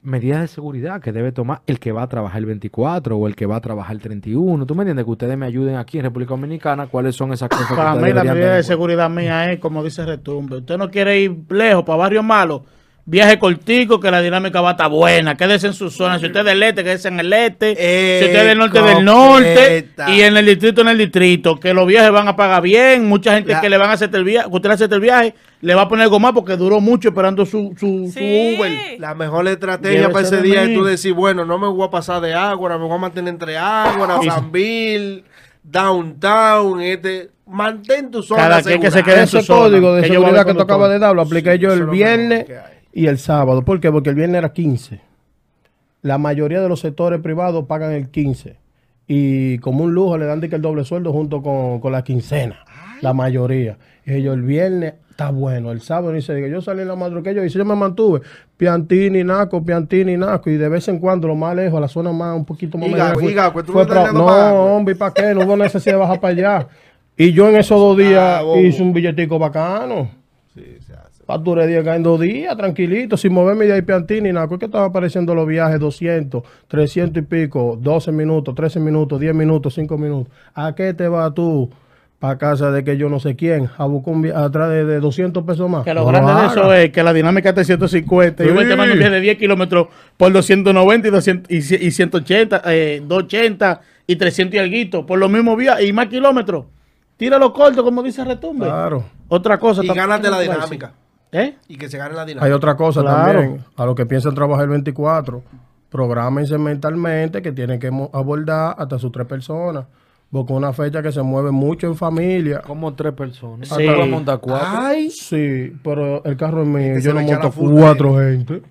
Medidas de seguridad que debe tomar el que va a trabajar el 24 o el que va a trabajar el 31. ¿Tú me entiendes? Que ustedes me ayuden aquí en República Dominicana, cuáles son esas cosas que Para ustedes mí la medida de seguridad mía es, como dice Retumbe, usted no quiere ir lejos para barrios malos, viaje cortico, que la dinámica va a estar buena, quédese en su zona, si usted es del este, quédese en el este, si usted es del norte, del norte, y en el distrito, en el distrito, que los viajes van a pagar bien, mucha gente La- que le van a hacer el viaje, que usted le hace el viaje, le va a poner goma porque duró mucho esperando su, su, su Sí. Uber. La mejor estrategia Llévese para ese día mí. es tú decir, bueno, no me voy a pasar de Ágora, me voy a mantener entre Ágora, Y- San Bill, Downtown, este, mantén tu zona Cada quien que se segura. quede en su zona, código de que yo seguridad que acabas de dar lo apliqué yo Eso el viernes mejor que hay. Y el sábado. ¿Por qué? Porque el viernes era 15. La mayoría de los sectores privados pagan el 15. Y como un lujo le dan de que el doble sueldo junto con, con la quincena. La mayoría. Y ellos el viernes está bueno. El sábado ni se diga. Yo salí en la madrugada yo, y yo me mantuve. Piantini, Naco, Piantini, Naco. Y de vez en cuando, lo más lejos, a la zona más, un poquito más Iga, lejos, fue- Iga, pues tú fue no No, hombre, ¿y para qué? No hubo necesidad de bajar para allá. Y yo en esos dos días Ah, hice un billetico bacano. Facturé 10 en dos días, tranquilito, sin moverme de ahí Piantini, nada. ¿Qué estaban apareciendo los viajes? 200, 300 y pico, 12 minutos, 13 minutos, 10 minutos, 5 minutos. ¿A qué te vas tú para casa de que yo no sé quién? A buscar un viaje atrás de, de 200 pesos más. Que lo No grande de eso es que la dinámica está en 150. Yo voy Sí. tomando un viaje de 10 kilómetros por 290 y, 200, y, y 180, eh, 280 y 300 y alguito por los mismos viajes y más kilómetros. Tíralo corto, como dice Retumbe. Claro. Otra cosa. Y gánate la ¿cómo se dinámica. ¿Eh? Y que se gane la Hay dinámica. otra cosa Claro. también. A los que piensan trabajar el 24, prográmense mentalmente que tienen que abordar hasta sus tres personas. Porque una fecha que se mueve mucho en familia. Como tres personas. Sí. Tú vas a montar cuatro. Ay, Sí, pero el carro es mío. que Yo no monto cuatro gente.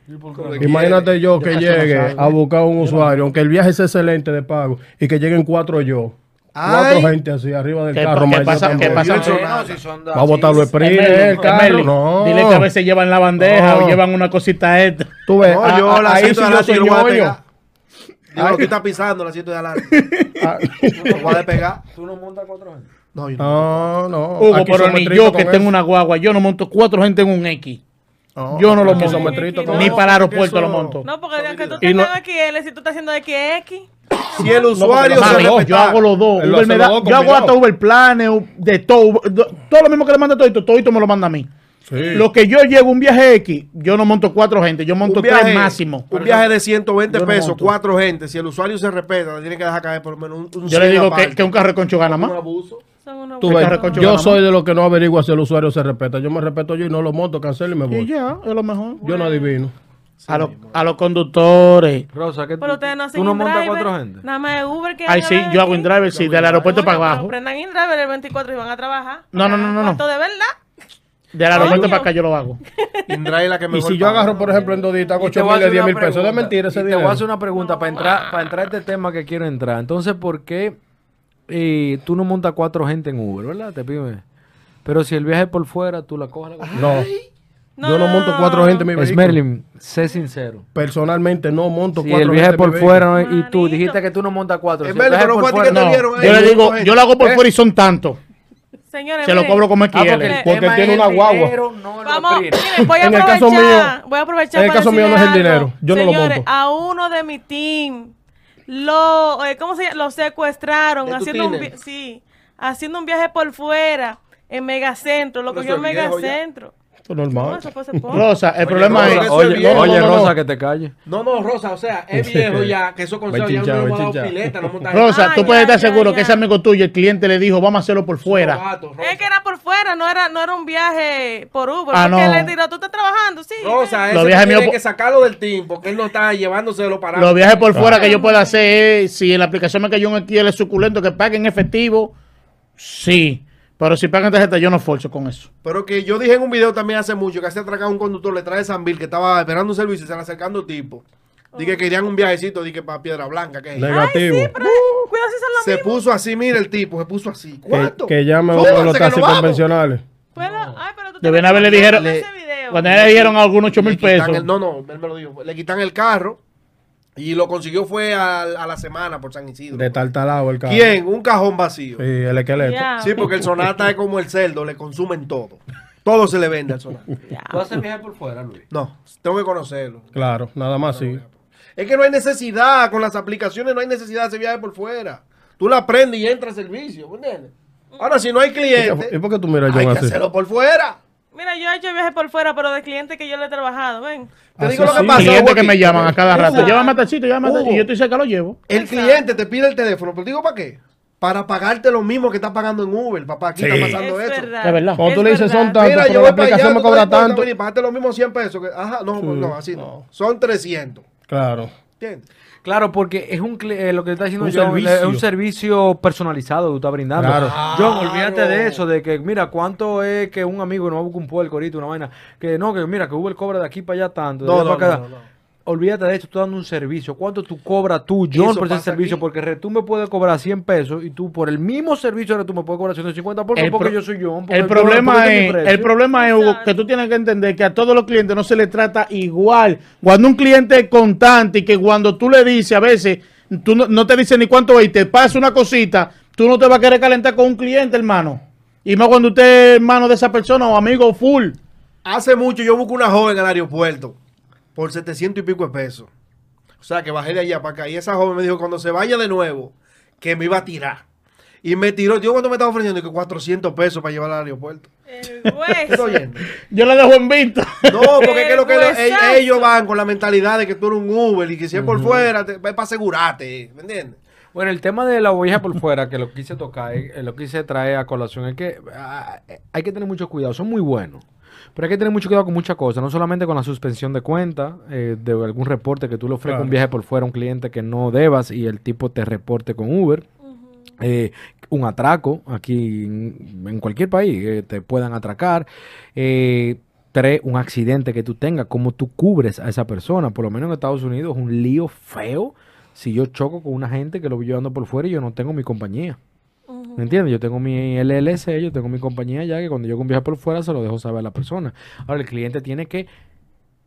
Imagínate yo que llegue a buscar un usuario, aunque el viaje es excelente de pago, y que lleguen cuatro yo. Ay. Cuatro gente así arriba del ¿Qué carro. qué pasa- qué pasa? No, si son Va a botar los sprints, Emeli, el carro. Emeli, No. Dile que a veces llevan la bandeja No. o llevan una cosita extra. Tú ves, No, yo a- la ahí siento sí a yo la voy a pegar. Digo, lo que está pisando el asiento de adelante. Ah, Lo voy a despegar. ¿Tú no montas cuatro gente? No, yo no. no, no. Hugo, Aquí pero ni yo que tengo una guagua, yo no monto cuatro gente en un X. No, Yo no lo monto. Ni para el aeropuerto eso- lo monto. No, porque aunque tú no- tengas XL, si tú estás haciendo XX, Si el usuario se respeta. yo hago los dos. Uber me da- yo hago hasta Uber Planes, de todo. Todo lo mismo que le manda todo, todo me lo manda a mí. Sí. Lo que yo llego un viaje X, yo no monto cuatro gente, yo monto un viaje, tres máximo. Un viaje de 120 Yo no pesos, monto. cuatro gente. Si el usuario se respeta, le tiene que dejar caer por lo menos un, un Yo le 100 digo que, que un carro de concho gana Un más. abuso. son unos Tú ves, con yo soy de los que no averigua si el usuario se respeta. Yo me respeto yo y no lo monto, cancelo y me Y voy. ya, es lo mejor. Yo no adivino. A, los- a los conductores. Rosa, ¿qué Pero ustedes no hacen ¿Tú no montas cuatro gente? Nada más de Uber que Ay, sí, yo hago InDriver, sí, del aeropuerto para abajo. Prendan InDriver el 24 y van a trabajar. No, no, no, no, no. ¿Cuánto de verdad? Del aeropuerto para acá yo lo hago. Es la que Y mejor si yo agarro, por ejemplo, en Dodita, hago Y te 8 voy a mil de hacer 10 una mil pesos. De pregunta. mentira ese Y Te dinero. voy a hacer una pregunta para entrar, para entrar a este tema que quiero entrar. Entonces, ¿por qué eh, tú no montas cuatro gente en Uber, verdad? Te pido. Pero si el viaje es por fuera, tú la coges. La coges. No. yo no monto cuatro gente en mi Es vehículo. Merlin, sé sincero. Personalmente no monto Si cuatro el viaje gente por fuera ¿no? y tú dijiste que tú no montas cuatro. Es Si el Merlin, pero por que fuera, te no. dieron Yo le digo, gente. yo lo hago por ¿Eh? fuera y son tantos. Señores, Se lo cobro como él Ah, porque, quiere. porque Tema tiene una el guagua. dinero, no el Vamos, miren, voy a En el aprovechar. caso mío- voy a aprovechar en el caso mío no es el dinero, yo no lo Señores, monto. a uno de mi team lo, eh, ¿cómo se llama? Lo secuestraron ¿De tu haciendo un, sí, haciendo un viaje por fuera en Megacentro, lo cogió en ya. Megacentro. Esto es No, normal. eso fue hace poco. Rosa, el problema Rosa, es. eso Oye, es viejo. oye, No, no, no. Rosa, que te calles. No, no, Rosa, o sea, es viejo ya, que eso consejo ya no va hemos dado chinchado. pileta, no monta Rosa, Ah, tú ya, puedes estar ya, seguro ya. que ese amigo tuyo, el cliente le dijo, vamos a hacerlo por fuera. Es que era por fuera, no era, no era un viaje por Uber. Ah, porque no. le tiró, tú estás trabajando, sí. Rosa, tienes míos- que sacarlo del team porque él no está llevándoselo para Los viajes por fuera que yo pueda hacer es, si en la aplicación me cayó un alquiler suculento que paguen efectivo, sí. Pero si pagan tarjeta, yo no esfuerzo con eso. Pero que yo dije en un video también hace mucho que hace atracado un conductor, le trae San Bill que estaba esperando un servicio y se le acercando tipo. Dije que querían un viajecito, dije para Piedra Blanca. Que Negativo. Pero, cuidado si son los se mismos. puso así, mira el tipo, se puso así. que, ¿Cuánto? que llame a Súbanse, uno de los que taxis convencionales. Puedo- Ay, pero tú De te una vez le vas a dijeron, cuando le dijeron algunos 8 Le mil pesos. el- no, no, él me lo dijo. Le quitan el carro y lo consiguió fue a, a la semana por San Isidro. De taltalado el carro. ¿Quién? Un cajón vacío. Sí, el esqueleto. Sí, porque el Sonata es como el cerdo, le consumen todo. Todo se le vende al Sonata. ¿Tú haces viaje por fuera, Luis? No, tengo que conocerlo. Claro, nada más sí. Es que no hay necesidad, con las aplicaciones no hay necesidad de ese viaje por fuera. Tú la prendes y entra al servicio, ¿me entiendes? Ahora, si no hay ¿Y cliente, por qué tú miras a hay John que así? hacerlo por fuera. Mira, yo he hecho viajes por fuera, pero de clientes que yo le he trabajado, ven. Te Así digo lo que sí. pasa. clientes que me llaman a cada rato. Llévame a tachito, llévame a tachito. Y yo estoy cerca, lo llevo. El cliente te pide el teléfono, pero te digo para qué. Para pagarte lo mismo que estás pagando en Uber, papá. Aquí Sí. está pasando es eso. verdad. Es verdad. Cuando tú le dices, son tantos, Mira, pero yo la allá, aplicación me cobra tanto. mira, pagarte lo mismo 100 pesos. que- ajá, no, no, así no. Son 300. Claro. ¿Entiendes? Claro, porque es un eh, lo que está diciendo Un John, servicio. es un servicio personalizado que tú estás brindando. Claro. John, olvídate de eso, de que mira, cuánto es que un amigo no va a buscar un puerco ahorita, una vaina, que no, que mira, que Uber cobra de aquí para allá tanto, de No, allá no, para acá. no, no, no. Olvídate de eso, tú dando un servicio. ¿Cuánto tú cobras tú, John, por ese servicio? aquí. Porque tú me puedes cobrar 100 pesos y tú por el mismo servicio tú me puedes cobrar 150 por El porque yo soy John. porque El yo- problema, es, el problema es, Hugo, que tú tienes que entender que a todos los clientes no se les trata igual. Cuando un cliente es constante y que cuando tú le dices a veces, tú no, no te dice ni cuánto es y te pasa una cosita, tú no te vas a querer calentar con un cliente, hermano. Y más cuando usted es hermano de esa persona o amigo full. Hace mucho yo busco una joven al aeropuerto por 700 y pico de pesos. O sea, que bajé de allá para acá. Y esa joven me dijo, cuando se vaya de nuevo, que me iba a tirar. Y me tiró. Yo cuando me estaba ofreciendo que 400 pesos para llevar al aeropuerto. El ¿Estás hueso. oyendo? Yo le dejo en vista. No, porque es que, lo que lo- ellos, van con la mentalidad de que tú eres un Uber y que si es por fuera, te- es para asegurarte. ¿Me entiendes? Bueno, el tema de la oveja por fuera, que lo quise tocar, eh, lo quise traer a colación, es que ah, eh, hay que tener mucho cuidado, son muy buenos. Pero hay que tener mucho cuidado con muchas cosas, no solamente con la suspensión de cuenta, eh, de algún reporte que tú le ofrezcas Claro. un viaje por fuera a un cliente que no debas y el tipo te reporte con Uber. Eh, un atraco aquí en, en cualquier país, eh, te puedan atracar. Eh, tres, un accidente que tú tengas, cómo tú cubres a esa persona. Por lo menos en Estados Unidos es un lío feo si yo choco con una gente que lo voy llevando por fuera y yo no tengo mi compañía. ¿Me entiendes? Yo tengo mi LLC, yo tengo mi compañía ya que cuando yo hago un viaje por fuera se lo dejo saber a la persona. Ahora el cliente tiene que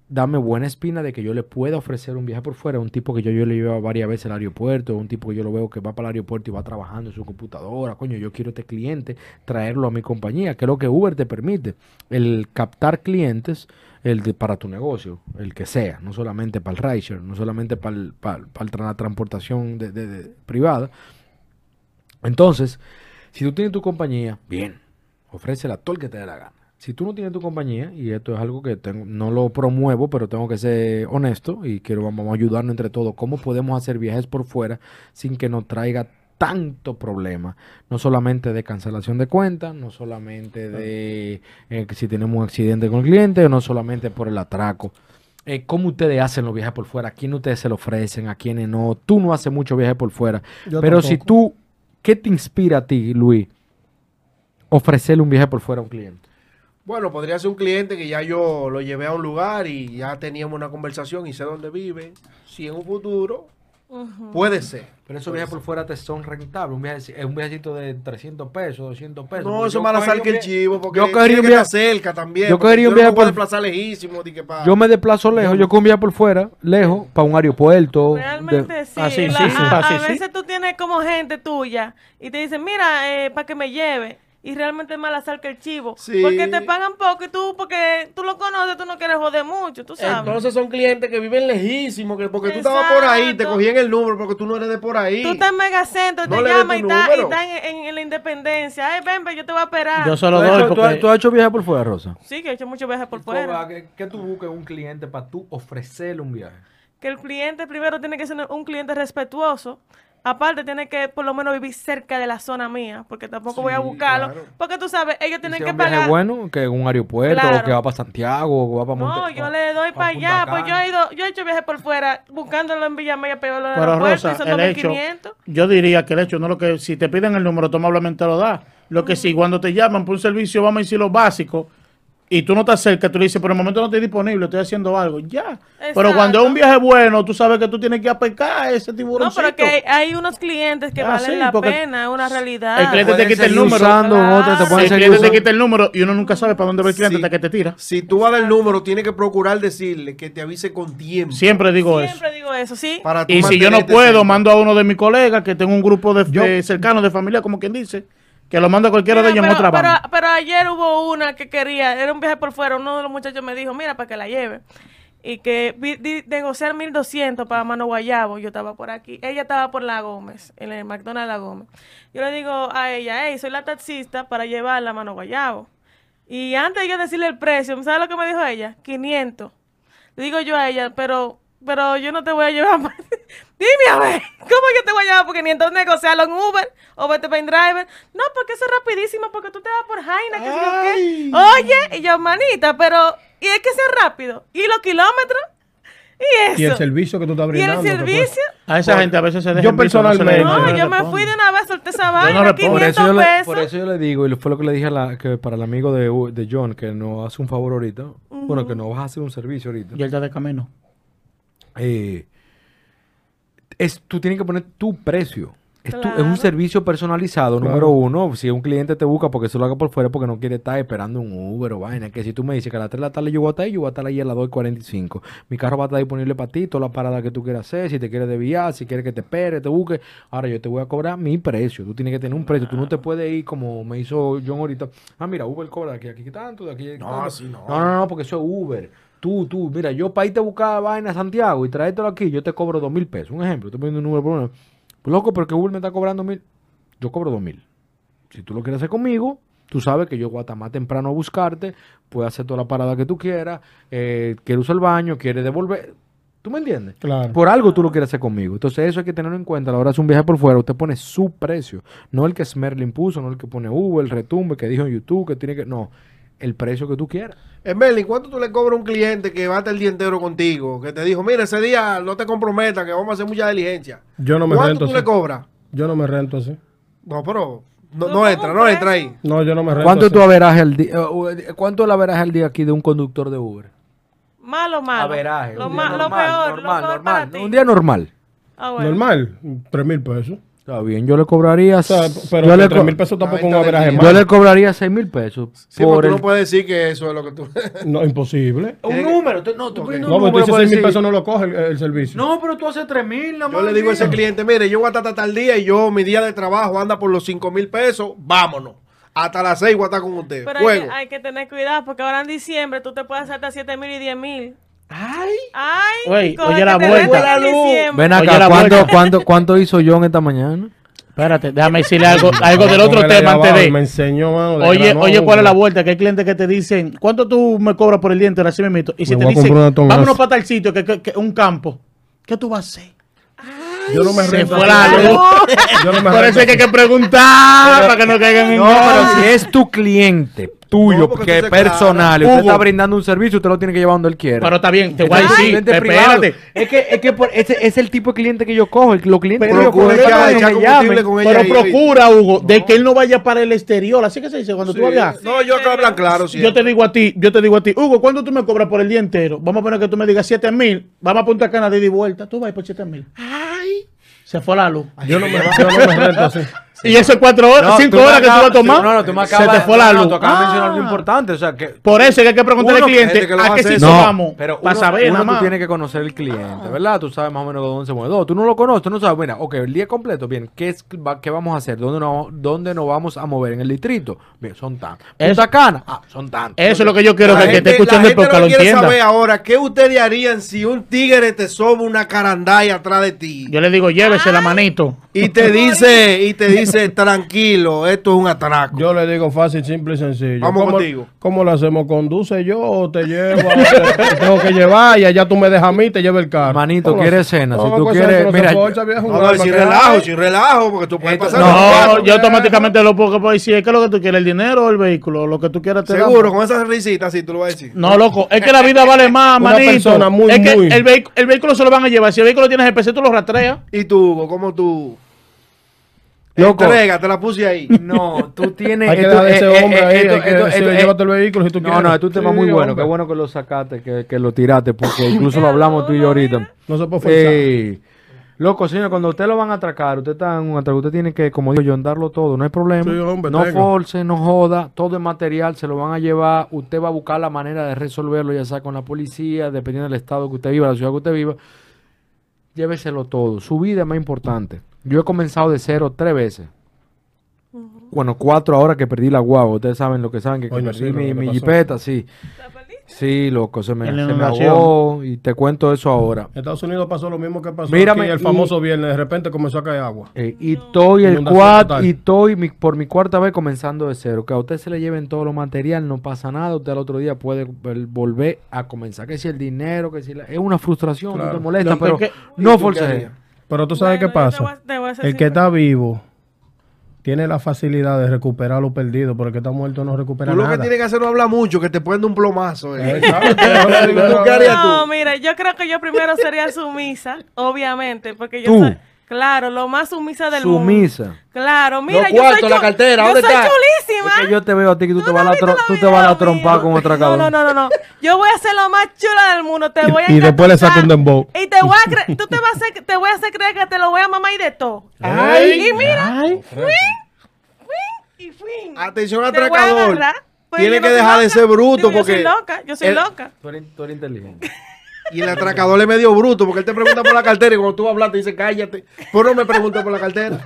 dame buena espina de que yo le pueda ofrecer un viaje por fuera un tipo que yo, yo le llevo varias veces al aeropuerto, un tipo que yo lo veo que va para el aeropuerto y va trabajando en su computadora, coño, yo quiero este cliente, traerlo a mi compañía, que es lo que Uber te permite, el captar clientes el de- para tu negocio, el que sea, no solamente para el rideshare, no solamente para, el- para, para la transportación de- privada. Entonces, si tú tienes tu compañía, bien, ofrécela todo el que te dé la gana. Si tú no tienes tu compañía, y esto es algo que tengo, no lo promuevo, pero tengo que ser honesto y quiero vamos a ayudarnos entre todos, cómo podemos hacer viajes por fuera sin que nos traiga tanto problema, no solamente de cancelación de cuentas, no solamente de eh, si tenemos un accidente con el cliente, no solamente por el atraco. Eh, ¿Cómo ustedes hacen los viajes por fuera? ¿A quién ustedes se lo ofrecen? ¿A quiénes no? Tú no haces mucho viaje por fuera. Yo pero si tú, ¿qué te inspira a ti, Luis, ofrecerle un viaje por fuera a un cliente? Bueno, podría ser un cliente que ya yo lo llevé a un lugar y ya teníamos una conversación y sé dónde vive. Si en un futuro Puede ser. Pero esos viajes por fuera te son rentables. Un, viaje, es un viajecito de 300 pesos, 200 pesos. No, eso yo más sal que el chivo, porque yo cogería un viaje- cerca también. yo cogería un viaje por- desplazar lejísimo. di que pa- Yo me desplazo lejos, yo cojo un viaje por fuera, lejos, para un aeropuerto. de- Realmente sí. Ah, sí, La- sí, sí. a, Ah, sí, a sí. veces tú tienes como gente tuya y te dicen, mira, para que me lleve. Y realmente es más la sal que el chivo. Sí. Porque te pagan poco y tú, porque tú lo conoces, tú no quieres joder mucho, tú sabes. Entonces son clientes que viven lejísimos, que porque tú estabas por ahí, te Exacto. cogían el número porque tú no eres de por ahí. Tú estás en Megacentro, No te llaman y estás está en, en- en la independencia. Ay, ven, ven, yo te voy a esperar. Yo se ¿Tú lo has, doy hecho, tú has- porque tú has hecho viaje por fuera, Rosa? Sí, que he hecho muchos viajes por fuera. ¿Qué, qué tú buscas en un cliente para tú ofrecerle un viaje? Que el cliente primero tiene que ser un cliente respetuoso. Aparte, tiene que por lo menos vivir cerca de la zona mía, porque tampoco voy a buscarlo. claro. Porque tú sabes, ellos tienen si que pagar. bueno, que en un aeropuerto, o que va para Santiago, o que va para No, Monte- yo pa- le doy pa para allá. Pues yo Cana. he ido, yo he hecho viajes por fuera, buscándolo en Villamella, pero al Pero aeropuerto Rosa, y son el hecho, 2500. yo diría que el hecho no lo que si te piden el número, tú amablemente lo das. Lo que sí, cuando te llaman por un servicio, vamos a decir lo básico, y tú no estás cerca, tú le dices, por el momento no estoy disponible, estoy haciendo algo, ya. Pero cuando es un viaje bueno, tú sabes que tú tienes que apecar a ese No, tiburoncito. pero que hay, hay unos clientes que Ah, valen sí, la pena, es una realidad. el cliente te quita el número. usando, Claro. te el cliente te quita el número y uno nunca sabe para dónde va el cliente Sí. hasta que te tira. Si tú vas del número, tienes que procurar decirle que te avise con tiempo. Siempre digo eso. Siempre digo eso, sí. Para Y si yo no puedo, mando a uno de mis colegas que tengo un grupo de, de cercanos de familia, como quien dice, que lo mando a cualquiera de ellos en pero, otra banda. pero, pero ayer hubo una que quería, era un viaje por fuera, uno de los muchachos me dijo, mira, para que la lleve. Y que negociar 1200 para Mano Guayabo, yo estaba por aquí. Ella estaba por La Gómez, en el McDonald's La Gómez. Yo le digo a ella, hey, soy la taxista para llevarla a Mano Guayabo. Y antes de yo decirle el precio, ¿sabes lo que me dijo ella? 500. Le digo yo a ella, pero, pero yo no te voy a llevar más. Dime a ver, ¿cómo yo te voy a llevar por 500? Negociarlo en Uber o vete para Driver. No, porque eso es rapidísimo, porque tú te vas por Jaina, que qué. Oye, y yo, manita, pero, y es que sea rápido. ¿Y los kilómetros? ¿Y eso? Y el servicio que tú estás ¿Y el brindando. que puede- servicio? A esa gente a veces se deja Yo no personalmente- No, yo me fui de una vez, solté esa no vaina, respondo. Por eso, 500 yo le, pesos. por eso yo le digo, y fue lo que le dije a la, que para el amigo de, de John, que nos hace un favor ahorita, bueno, que nos vas a hacer un servicio ahorita. Y él está de camino. Eh, es, tú tienes que poner tu precio. Es, tu- es Claro. un servicio personalizado, número uno. Si un cliente te busca porque se lo haga por fuera, porque no quiere estar esperando un Uber o vaina. Que si tú me dices que a las 3 de la tarde yo voy a estar ahí, yo voy a estar ahí a las 2.45. Mi carro va a estar disponible para ti, todas las paradas que tú quieras hacer. Si te quieres desviar, si quieres que te espere, te busque. Ahora yo te voy a cobrar mi precio. Tú tienes que tener un precio. Tú no te puedes ir como me hizo John ahorita. Ah, mira, Uber cobra de aquí, aquí tanto, de aquí No, así no. No, no, no, porque eso es Uber. Tú, tú, mira, yo para irte a buscar vaina a Santiago y traértelo aquí, yo te cobro dos mil pesos. Un ejemplo, estoy poniendo un número por uno. Pues loco, pero que Uber me está cobrando mil. Yo cobro dos mil. Si tú lo quieres hacer conmigo, tú sabes que yo voy a estar más temprano a buscarte, puedes hacer toda la parada que tú quieras, eh, quieres usar el baño, quieres devolver. ¿Tú me entiendes? Claro. Por algo tú lo quieres hacer conmigo. Entonces eso hay que tenerlo en cuenta. A la hora de hacer un viaje por fuera, usted pone su precio. No el que Smerlin impuso, no el que pone Uber, el retumbe, que dijo en YouTube, que tiene que... No, el precio que tú quieras. En Merlin, ¿cuánto tú le cobras a un cliente que estar el día entero contigo? Que te dijo, mira, ese día no te comprometas, que vamos a hacer mucha diligencia. Yo no me ¿Cuánto rento tú así. le cobras? Yo no me rento así. No, pero no, No, no entra, ¿cómo no entra ahí. No, yo no me rento ¿Cuánto es así. tu averaje al día? eh, ¿Cuánto es el averaje al día aquí de un conductor de Uber? Malo, malo. Averaje. Lo, un día ma- lo normal, peor, normal, lo peor normal. para ti. Un día normal. Ah, bueno. Normal, tres mil pesos. Está bien, yo le cobraría. O sea, pero yo, le tres co- mil pesos tampoco un averaje el yo le cobraría 6 mil pesos. Sí, por porque tú el- no puedes decir que eso es lo que tú... No, imposible. Un número. tú- no, tú pides un No, pero tú número dices por 6 mil decir- pesos no lo coge el, el servicio. No, pero tú haces 3 mil Yo más. le digo a ese cliente, mire, yo voy a estar hasta tal día y yo, mi día de trabajo anda por los 5 mil pesos, vámonos. Hasta las 6 voy a estar con usted. Pero hay que, hay que tener cuidado porque ahora en diciembre tú te puedes hacer hasta 7 mil y 10 mil. Ay, Ay, coge oye la vuelta. Ven acá, la ¿cuánto, vuelta. cuánto, ¿cuánto hizo John esta mañana? Espérate, déjame decirle algo, algo del otro tema antes de. Me enseñó, mano, de Oye, oye, ¿cuál es la vuelta? Que hay clientes que te dicen, ¿cuánto tú me cobras por el diente? Así me meto. Y si Me te dicen, vámonos para tal sitio, que, que- que un campo, ¿qué tú vas a hacer? Yo no me Se rento fue así. la luz. Yo no me Por eso es que hay que preguntar para que no caigan en No, pero si es tu cliente tuyo, No, porque que tú es personal, Hugo. usted está brindando un servicio, usted lo tiene que llevar donde él quiera. Pero está bien, te voy a decir, espérate. Es que, es que por- ese es el tipo de cliente que yo cojo. el- Los clientes Pero que yo cojo. Pero procura, Hugo, de que él no vaya para el exterior. Así que se dice cuando tú Sí. vayas. No, yo acá hablan claro. Yo siempre. te digo a ti, yo te digo a ti, Hugo, ¿cuánto tú me cobras por el día entero? Vamos a poner que tú me digas 7 mil. Vamos a Punta Cana de ida y vuelta. Tú vas por 7 mil. Ay. Se fue la luz. Yo no me, yo no me rento así. Y eso es 4 horas, No, 5 tú me horas que tú vas a tomar. sí, No, no, tú me se acabas. te fue la no, luz. tú acabas de mencionar Ah. algo importante. O sea, que. Por eso es que hay que preguntarle al cliente gente que a qué No, vamos. pero para uno, saber uno nada tú tienes que conocer el cliente, ¿verdad? Tú sabes más o menos de dónde se mueve. Dos, tú no lo conoces, tú no sabes, mira, ok, el día completo, bien, ¿qué, es, va- qué vamos a hacer? ¿Dónde nos, ¿Dónde nos vamos a mover? ¿En el distrito? Bien, son tantos. Eso- Punta Cana, ah, son tantos. Eso es lo que yo quiero que el que esté gente- escuchando el gente podcast no lo entienda. saber ahora qué ustedes harían si un tigre te soba una carandaya atrás de ti Yo le digo, llévese la manito. y te dice y te dice tranquilo, esto es un atraco. Yo le digo fácil, simple y sencillo. Vamos ¿Cómo, contigo. ¿Cómo lo hacemos? ¿Conduce yo o te llevo? te, te tengo que llevar y allá tú me dejas a mí y te llevo el carro. Manito, ¿Cómo lo ¿quieres cena? Si tú quieres- mira, No, sin que relajo, sin relajo, porque tú puedes pasar No, yo automáticamente lo puedo decir, ¿qué es lo que tú quieres? ¿El dinero o el vehículo? Lo que tú quieras te Seguro, damos. con esas risitas sí tú lo vas a decir. No, loco, es que la vida vale más, Una manito. persona muy, es que muy- El, vehic- el vehículo se lo van a llevar. Si el vehículo tiene GPS, tú lo rastreas. ¿Y tú, Hugo, cómo tú? Loco. Entrega, te la puse ahí. No, tú tienes. Hay que esto- dejar a eh, ese eh, hombre eh, ahí. esto- hay que esto- decirle, esto- llévate el vehículo si tú No, quieres. no, es un tema Sí, muy bueno. hombre. Qué bueno que lo sacaste, que, que lo tiraste, porque incluso lo hablamos tú y yo ahorita. No se puede forzar. Ey, loco, señor, cuando usted lo van a atracar, usted está en un atraco, usted tiene que, como digo yo, andarlo todo, no hay problema. Sí, hombre, no tenga. force, no joda, todo es material, se lo van a llevar, usted va a buscar la manera de resolverlo, ya sea con la policía, dependiendo del estado que usted viva, la ciudad que usted viva. Lléveselo todo, su vida es más importante. Yo he comenzado de cero tres veces. Bueno, cuatro ahora que perdí la guagua. Ustedes saben lo que saben, que, que perdí sí, mi, que mi jipeta, sí. ¿La perdiste? Sí, loco, se me, se me ahogó y te cuento eso ahora. En Estados Unidos pasó lo mismo que pasó Mírame, aquí el y- famoso viernes. De repente comenzó a caer agua. Eh, y estoy el total. y estoy mi- por mi cuarta vez comenzando de cero. Que a usted se le lleven todo lo material, no pasa nada. Usted al otro día puede vol- volver a comenzar. Que si el dinero, que si la- es una frustración, Claro. no te molesta, No, pero porque- no ¿Y Pero tú sabes Bueno, qué yo te voy pasa. a- te voy a ser El que está vivo tiene la facilidad de recuperar lo perdido, pero el que está muerto no recupera Tú lo nada. que tienes que hacer no hablar mucho, que te pueden dar un plomazo. eh. Exacto. ¿Tú qué harías No, mira, yo creo que yo primero sería sumisa, obviamente, porque yo Tú. soy, claro, lo más sumisa del mundo. Sumisa. Claro, mira, Los yo soy cuartos, la chu- cartera, yo ¿dónde soy está? chulísima. Es que yo te veo a ti que tú, te ¿Tú vas a la tro- visto tú los te vas a la videos trompa míos? con otra No, cabrón. no, no, no, no. Yo voy a ser lo más chula del mundo. Te voy a Y después le saca un dembow. Y te voy a tú te vas a hacer, te voy a hacer creer que te lo voy a mamar y de todo. Ay, y mira, Ay, y fin. Atención atracador. pues Tiene que no soy dejar de ser bruto Digo, Yo porque soy loca, yo soy el- loca. Tú eres, tú eres inteligente. Y el atracador es medio bruto porque él te pregunta por la cartera y cuando tú hablas te dice cállate. Pero no me preguntes por la cartera.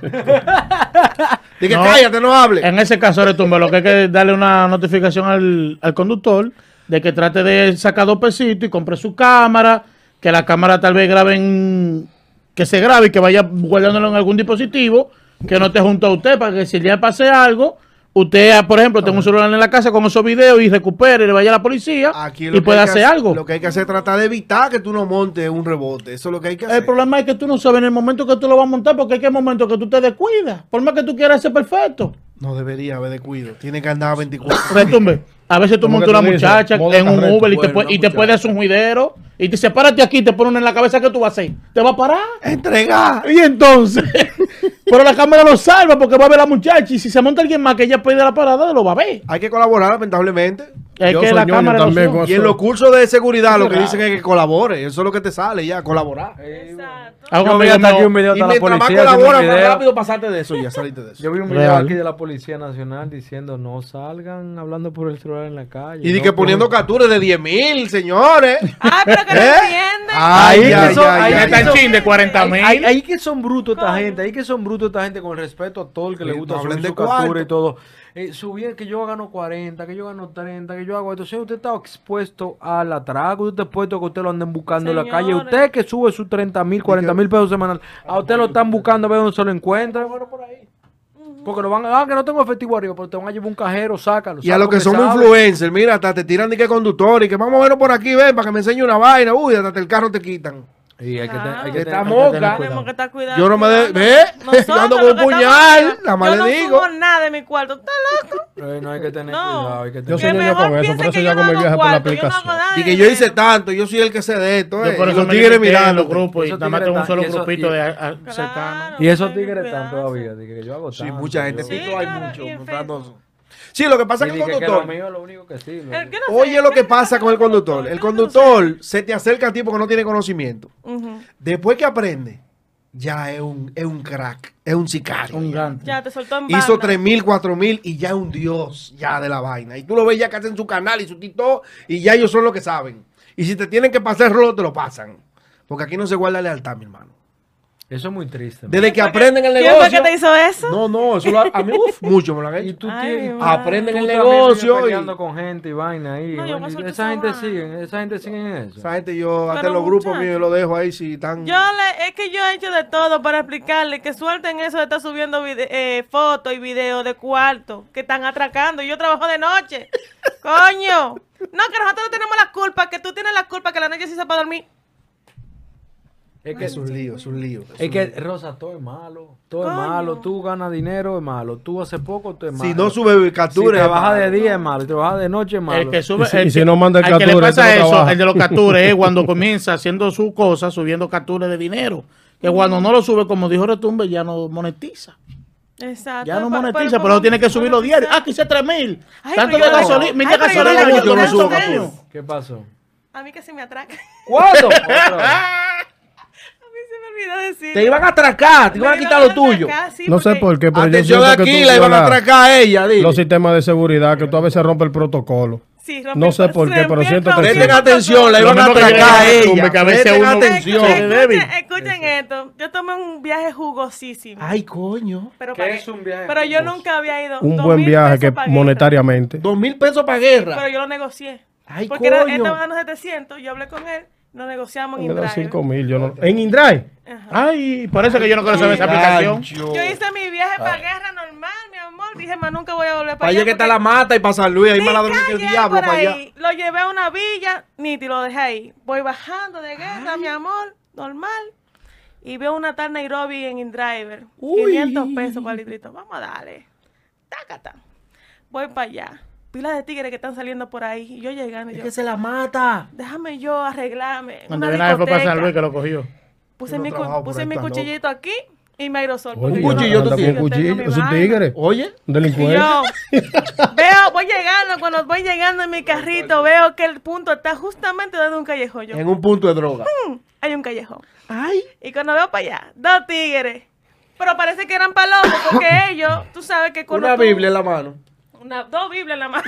Dije No. cállate, no hables. En ese caso, retumbe, lo que hay que darle una notificación al, al conductor de que trate de sacar dos pesitos y compre su cámara, que la cámara tal vez grabe en- que se grabe y que vaya guardándolo en algún dispositivo, que no esté junto a usted para que si le pase algo, usted, ah, por ejemplo, tenga un celular en la casa con esos videos y recupere y le vaya a la policía Aquí y que hacer algo. Lo que hay que hacer es tratar de evitar que tú no montes un rebote. Eso es lo que hay que hacer. El problema es que tú no sabes en el momento que tú lo vas a montar, porque hay que momento que tú te descuidas. Por más que tú quieras ser perfecto. No debería haber descuido. Tiene que andar a 24. Retumbe. A veces tú ¿Cómo montas una muchacha Modo en un carreta. Uber y te, Bueno, puede, y te puede muchacha. hacer un juidero y te dice, párate aquí, te pone una en la cabeza que tú vas a hacer. Te va a parar. Entregar. Y entonces, pero la cámara lo salva porque va a ver a la muchacha y si se monta alguien más que ella pide la parada, lo va a ver. Hay que colaborar, lamentablemente. Es Yo que soy la ñoño cámara también lo con Y en los cursos de seguridad lo que dicen es que colabore. Eso es lo que te sale ya, colaborar. Exacto. Ah, Yo vi hasta aquí un video Y de la mientras más policía. haciendo colabora, más rápido pasaste de eso y ya saliste de eso. Yo vi un video Real. aquí de la Policía Nacional diciendo no salgan hablando por el celular en la calle. Y di no que poniendo capturas de 10 mil, señores. Ay, pero que no ¿Eh? entienden. Ay, Ahí ay, que son- ahí chin de 40 Ahí, mil. ahí- ahí que son brutos esta gente, ahí que son brutos esta gente con respeto a todo el que le gusta no subir su captura y todo. Eh, subir que yo gano 40, que yo gano 30, que yo hago esto. Si usted está expuesto al atraco, usted está expuesto a que usted lo anden buscando en la calle. Usted que sube sus 30 mil, 40 mil pesos semanal, a usted lo están buscando a ver dónde se lo encuentra. Bueno, por ahí. Porque lo van a, ah, que no tengo efectivo arriba, pero te van a llevar un cajero, sácalo. Y a los que somos saben. influencers, mira, hasta te tiran de que conductor y que vamos a verlo por aquí, ven, para que me enseñe una vaina. Uy, hasta el carro te quitan. Y hay que, hay que hay que moca. tener Tenemos cuidado. que estar cuidando. Yo no me de-. ¿ve? Nosotros, Yo ando con un puñal, nada más yo le no digo. subo nada de mi cuarto. ¿Estás loco? Eh, no hay que tener No. cuidado. Hay que Yo tener soy Que ñoño mejor con eso, por eso que yo hago mi no viaje por la yo no aplicación. nada Y que yo hice tanto, yo soy el que sé de esto, Yo eh. por Y eso los tigres mirando. los grupos y nada más tengo un solo grupito de a- a- cercano. Claro, Y esos tigres están todavía. que yo hago Sí, tanto, mucha gente. yo- Sí, Pito hay claro, mucho Sí, lo que pasa es que el que lo conductor. mío es lo único que sirve. El que no sé, Oye lo que ¿qué pasa con el conductor. El ¿Qué no conductor se te acerca a ti porque no tiene conocimiento. Después que aprende, ya es un, es un crack, es un sicario. Un gante. Ya te soltó en Hizo banda. tres mil, cuatro mil y ya es un dios ya de la vaina. Y tú lo ves ya que hacen su canal y su tito y ya ellos son los que saben. Y si te tienen que pasar el rolo, te lo pasan. Porque aquí no se guarda lealtad, mi hermano. Eso es muy triste. Desde que ¿Quién fue aprenden el ¿Quién fue negocio. que te hizo eso? No, no, eso lo, a mí uf, mucho me lo han Y hecho. tú Ay. Aprenden tú el negocio y con gente y vaina ahí. No, yo y esa gente sigue, esa gente sigue en eso. Esa gente yo, hasta los grupos míos lo dejo ahí si están. Yo le, es que yo he hecho de todo para explicarle que suelten eso de estar subiendo vide- eh, fotos y videos de cuarto que están atracando. Y yo trabajo de noche. Coño. No, que nosotros no tenemos la culpa, que tú tienes la culpa que la noche se hizo para dormir. Es que, Es un lío, es un lío. es es un que lío. Rosa, todo es malo. Todo es Coño. malo. Tú ganas dinero es malo. Tú hace poco tú es malo. si no sube Si captura, trabajas de día es malo. Si trabajas de noche es malo. El que sube, Y si- el y si que- no manda el al que le captura, pasa no eso, el de los captures es cuando comienza haciendo su cosa, subiendo capturas de dinero. Que cuando no lo sube, como dijo Retumbe, ya no monetiza. Exacto. Ya no monetiza, pero tiene que subirlo diario. Ah, quise 3 mil. Ay, Tanto de no- gasolina. No yo no captura. ¿Qué pasó? A mí que se me atraca. ¿Cuándo? A olvidó decir. Te iban a atracar, te iban a quitar lo tuyo. No sé por qué, pero yo Atención que aquí, la iban a atracar a ella, dile. los sistemas de seguridad, que tú a veces rompes el protocolo. Sí, No sé por qué, pero siento que. Presten atención, la iban a atracar a ella. que a veces Presten uno- atención. Escuchen, esto. Yo tomé un viaje jugosísimo. Ay, coño. pero ¿Qué es un viaje Pero yo nunca había ido. Un buen viaje que monetariamente. Dos mil pesos para guerra. Pero yo lo negocié. Ay, Porque coño. estaba dando 700, yo hablé con él, lo negociamos en Me InDrive. 5 mil. Yo no... ¿En InDrive? Ajá. Ay, parece que yo no quiero saber esa aplicación. Yo hice mi viaje para guerra normal, mi amor. Dije, más nunca voy a volver para Para allá. allá que está la mata y para San Luis, ahí más la dormir que el diablo para allá. Lo llevé a una villa, ni te lo dejé ahí. Voy bajando de guerra, mi amor, normal. Y veo una tal Nairobi en InDriver. 500 pesos para el litrito. Vamos a darle. Tácata. Voy para allá. Pila de tigres que están saliendo por ahí. Y yo llegando. y yo, se la mata. déjame yo arreglarme. Cuando una viene a fue para San. Luis que lo cogió. Puse mi, puse cuchillito aquí y mi aerosol. Oye, Un cuchillo tú con tienes. un cuchillo. Es un tigre. Oye. Y Delincuente. yo veo, voy llegando, cuando voy llegando en mi carrito, veo que el punto está justamente donde un callejón. Yo, En un punto de droga. "Mm, hay un callejón. Ay. Y cuando veo para allá, dos tigres. Pero parece que eran palomos, porque ellos, tú sabes que cuando Una tú- Biblia en la mano. Una- dos Biblias en la mano.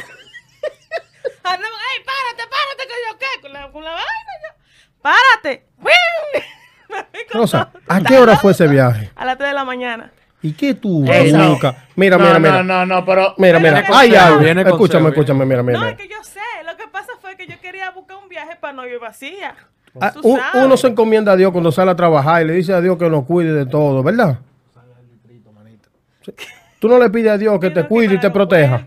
ah, no, ey, párate, párate, que yo qué, con la, con la vaina. Yo, párate. Rosa. ¿a qué hora fue ese viaje? A las 3 de la mañana. ¿Y qué tú buscas? Mira, no, mira, no, mira. no, no, pero. Mira, mira. Hay algo. Escúchame, viene. escúchame, mira, mira. No, mira. es que yo sé. Lo que pasa fue que yo quería buscar un viaje para no ir vacía. Ah, Tú un- uno se encomienda a Dios cuando sale a trabajar y le dice a Dios que nos cuide de todo, ¿verdad? Sí. Tú no le pides a Dios que te cuide y te proteja.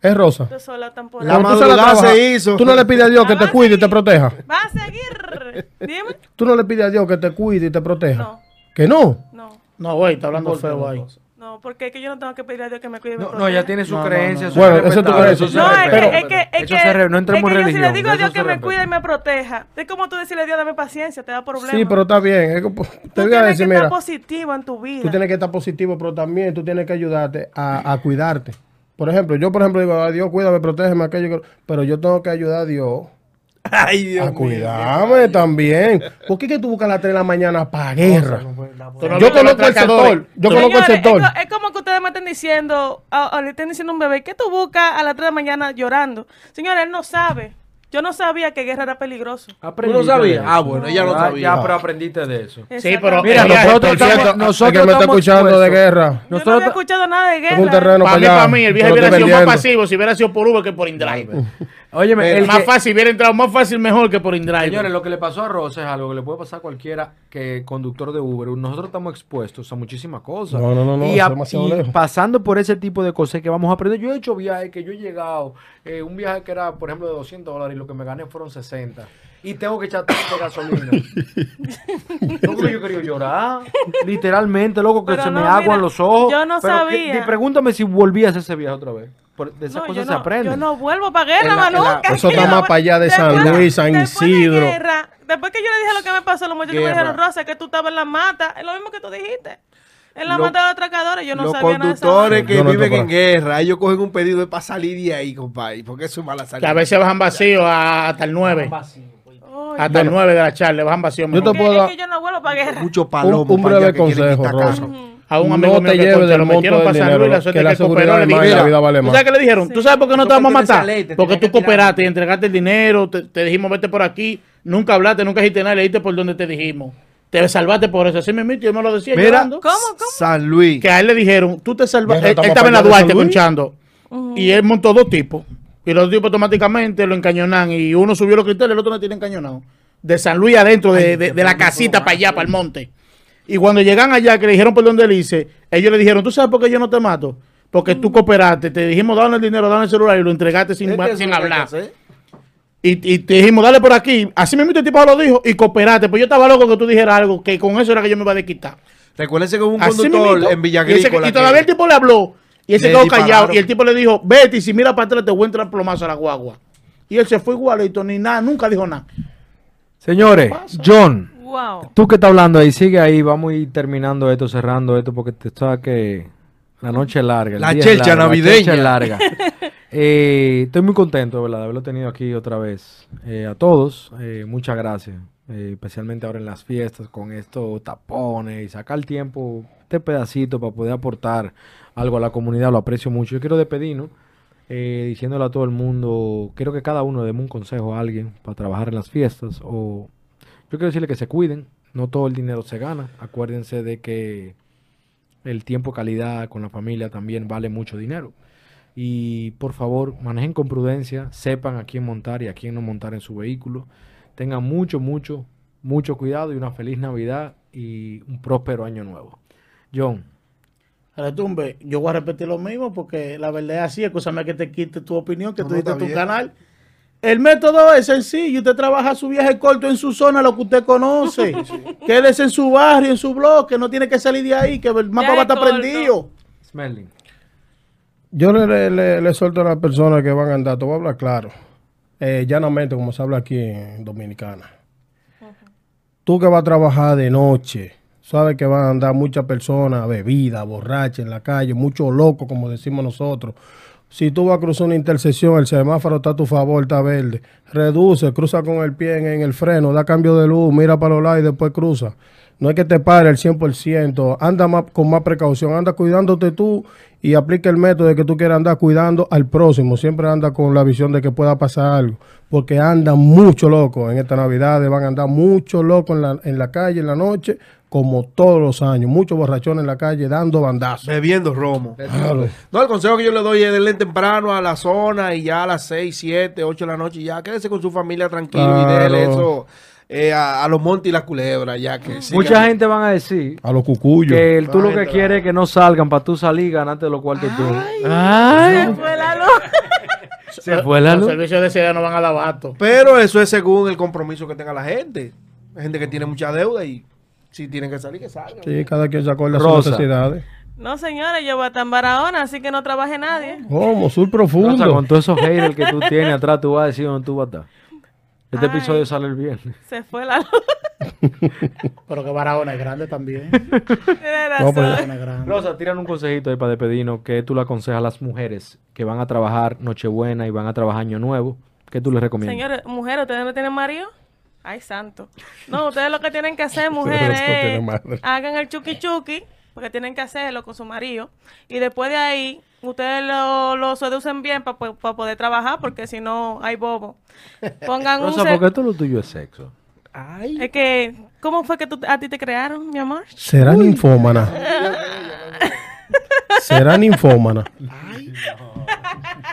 Es Rosa. Tú sola La madrugada se hizo. Tú no le pides a Dios que te cuide y te proteja. Va a seguir. Dime. Tú no le pides a Dios que te cuide y te proteja. No, ¿Que no? no, No, güey, está hablando feo ahí. No, porque es que yo no tengo que pedir a Dios que me cuide. y me No, no, ya tiene su No, creencia. no. eso Bueno, es eso es tu respetable, creencia. eso se No, es que, es que, es que, se re- no entremos es que yo si le digo a Dios que me cuide y me proteja, es como tú decirle a Dios, dame paciencia, te da problemas. Sí, pero está bien. Es que, pues, tú te voy a tienes decir, que mira, estar positivo en tu vida. tú tienes que estar positivo, pero también tú tienes que ayudarte a, a cuidarte. Por ejemplo, yo por ejemplo digo, "Ay, Dios, cuídame, protégeme, aquello, que-". pero yo tengo que ayudar a Dios Ay, Dios a mío. cuidarme también. ¿Por qué que tú buscas a las 3 de la mañana para guerra? No Yo conozco el sector, yo conozco el sector. Es, co- es como que ustedes me estén diciendo, a- a- le estén diciendo a un bebé, ¿qué tú buscas a las 3 de la mañana llorando? Señores, él no sabe. Yo no sabía que guerra era peligroso. ¿Tú no sabías? Ah, bueno, ella no Ya- sabía. Ya, pero aprendiste de eso. Sí, pero. Mira, nosotros estamos- el nosotros que me está escuchando de guerra, Yo no había escuchado nada de guerra. es un terreno Para para mí, allá. para mí, el lo hubiera sido más pasivo si hubiera sido por Uber que por InDrive. Óyeme, el más que- fácil, hubiera entrado más fácil, mejor que por InDrive. Señores, lo que le pasó a Rosa es algo que le puede pasar a cualquiera que conductor de Uber. Nosotros estamos expuestos a muchísimas cosas. No, no, no, no, y, a- y pasando por ese tipo de cosas que vamos a aprender. Yo he hecho viajes que yo he llegado, eh, un viaje que era, por ejemplo, de 200 dólares y lo que me gané fueron 60. Y tengo que echar tanto gasolina. Loco, yo quería llorar. Literalmente, loco, que Pero se me aguan mira, los ojos. yo no Pero que- sabía. y pregúntame si volví a hacer ese viaje otra vez. Por- de esas No, cosas se no, aprenden. Yo no vuelvo para guerra, nunca. Eso está más para allá de San después Luis, San después de Isidro. guerra, después que yo le dije lo que me pasó, los muchachos me dijeron, Rosa, que tú estabas en la mata. Es lo mismo que tú dijiste. En la Lo- mata de los atracadores, yo no los sabía nada de esa conductores que no viven en guerra, ellos cogen un pedido de para salir de ahí, compadre, porque eso es mala Que salida. a veces bajan vacío a- hasta el 9. Oye, Hasta el 9 de la charla, bajan vacío. Yo te puedo que yo no para guerra. Mucho palomo un, breve consejo, Rosa. casa. A un No amigo te mío que lleves del lo monto metieron del para San dinero, la que la seguridad le es dijo, más y la "Mira, vida vale ¿tú más". sabes qué le dijeron? ¿Tú sabes por qué no te vamos a matar? ley, te Porque tú cooperaste y entregaste el dinero, te, te dijimos vete por aquí, nunca hablaste, nunca dijiste nada, le dijiste por donde te dijimos. Te salvaste por eso. Así me yo me lo decía Mira, llorando. ¿Cómo, cómo? San Luis. Que a él le dijeron, tú te salvaste. Guerra, Él, estaba en la Duarte conchando. Y él montó dos tipos. Y los tipos automáticamente lo encañonan. Y uno subió los cristales, el otro no tiene encañonado. De San Luis adentro, de, de- de la casita para allá, para el monte. Y cuando llegan allá, que le dijeron por dónde él dice, ellos le dijeron, ¿tú sabes por qué yo no te mato? Porque tú cooperaste, te dijimos, dame el dinero, dame el celular y lo entregaste sin, Es que eso sin hablar. Y, y te dijimos, dale por aquí. Así mismo el tipo lo dijo y cooperaste. Pues yo estaba loco que tú dijeras algo, que con eso era que yo me iba a desquitar. Recuérdense que hubo un conductor en Villa y, ese- Agrícola y todavía el tipo le habló y ese Le quedó callado y el tipo le dijo, vete y si mira para atrás te voy a entrar plomazo a la guagua. Y él se fue igualito, ni nada, nunca dijo nada. Señores, John, Wow. tú que estás hablando ahí, sigue ahí, vamos a ir terminando esto, cerrando esto, porque te sabes que la noche es larga. el La chelcha navideña. La chelcha es larga. Eh, estoy muy contento, ¿verdad? De haberlo tenido aquí otra vez. Eh, a todos, eh, muchas gracias. Eh, especialmente ahora en las fiestas, con estos tapones y sacar el tiempo, este pedacito para poder aportar algo a la comunidad, lo aprecio mucho. Yo quiero despedirnos eh, diciéndole a todo el mundo, quiero que cada uno demos un consejo a alguien para trabajar en las fiestas o yo quiero decirle que se cuiden, no todo el dinero se gana, acuérdense de que el tiempo calidad con la familia también vale mucho dinero. Y por favor, manejen con prudencia, sepan a quién montar y a quién no montar en su vehículo. Tengan mucho, mucho, mucho cuidado y una feliz Navidad y un próspero año nuevo. John, Retumbe, yo voy a repetir lo mismo porque la verdad es así, escúchame que te quite tu opinión, que No, tú diste tu bien. canal. El método es sencillo, usted trabaja su viaje corto en su zona, lo que usted conoce. Quédese en su barrio, en su bloque, no tiene que salir de ahí, que el mapa Viaje va a estar corto. prendido. Smelling. Yo le, le, le- le suelto a las personas que van a andar, te voy a hablar claro, eh, llanamente como se habla aquí en Dominicana. Tú que vas a trabajar de noche, sabes que van a andar muchas personas bebidas, borrachas en la calle, muchos locos, como decimos nosotros. Si tú vas a cruzar una intersección, el semáforo está a tu favor, está verde. Reduce, cruza con el pie en, en el freno, da cambio de luz, mira para los lados y después cruza. No es que te pare el 100%, anda más, con más precaución, anda cuidándote tú y aplica el método de que tú quieras andar cuidando al próximo. Siempre anda con la visión de que pueda pasar algo, porque andan mucho locos en esta Navidad, van a andar mucho locos en la, en la calle, en la noche, como todos los años. Muchos borrachones en la calle dando bandazos. Bebiendo romo. Claro. No, el consejo que yo le doy es denle temprano a la zona y ya a las 6, 7, 8 de la noche ya quédese con su familia tranquilo y Claro. déle eso eh, a, a los montes y las culebras ya que sigan. Mucha gente van a decir A los cucuyos. que el- tú lo que quieres es que no salgan para tú salir y ganarte los cuartos tú. Se fue la luz. Se fue la Los luz. servicios de seguridad no van a dar abasto. Pero eso es según el compromiso que tenga la gente. Hay gente que tiene mucha deuda y si tienen que salir, que salgan. Sí, cada quien se acuerda de sus Rosa. necesidades. No, señores, yo voy a estar en Barahona, así que no trabaje nadie. ¿Cómo? Sur Rosa, con profundo. todos esos haters que tú tienes atrás, tú vas a decir dónde tú vas a estar. Este Ay. episodio sale el viernes. Se fue la luz. Pero que Barahona es grande también. No, pues, razón. Barahona es grande. Rosa, tiran un consejito ahí para despedirnos. ¿Qué tú le aconsejas a las mujeres que van a trabajar Nochebuena y van a trabajar Año Nuevo? ¿Qué tú les recomiendas? Señores, mujeres, ¿ustedes no tienen marido? Ay, santo. No, ustedes lo que tienen que hacer, mujeres, no es hagan el chuki chuki, porque tienen que hacerlo con su marido. Y después de ahí, ustedes lo, lo seducen bien para poder trabajar, porque si no, hay bobo. Pongan un... Rosa, ce- ¿por qué todo lo tuyo es sexo? Es que, ¿cómo fue que tú, a ti te crearon, mi amor? Será ninfómana. Será ninfómana.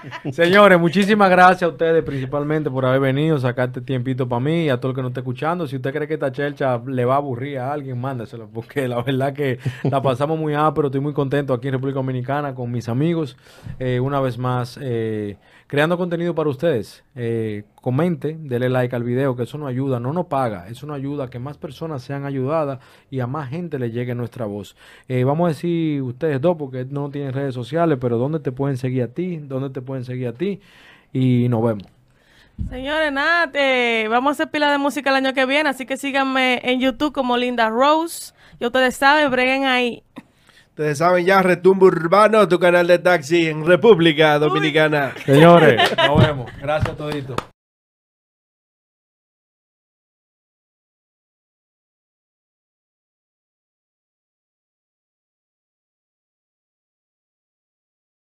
Señores, muchísimas gracias a ustedes principalmente por haber venido, sacarte tiempito para mí y a todo el que nos esté escuchando. Si usted cree que esta chelcha le va a aburrir a alguien, mándeselo, porque la verdad que la pasamos muy pero estoy muy contento aquí en República Dominicana con mis amigos. Eh, una vez más, eh, creando contenido para ustedes. Eh, comente, dele like al video, que eso nos ayuda, no nos paga, eso nos ayuda a que más personas sean ayudadas y a más gente le llegue nuestra voz. Eh, vamos a decir ustedes dos, porque no tienen redes sociales, pero ¿dónde te pueden seguir a ti? ¿Dónde te pueden seguir a ti? Y nos vemos. Señores, nada, eh, vamos a hacer pila de música el año que viene, así que síganme en YouTube como Linda Rose. Y ustedes saben, breguen ahí. Ustedes saben ya, Retumbo Urbano, tu canal de taxi en República Dominicana. Señores, nos vemos. Gracias a toditos.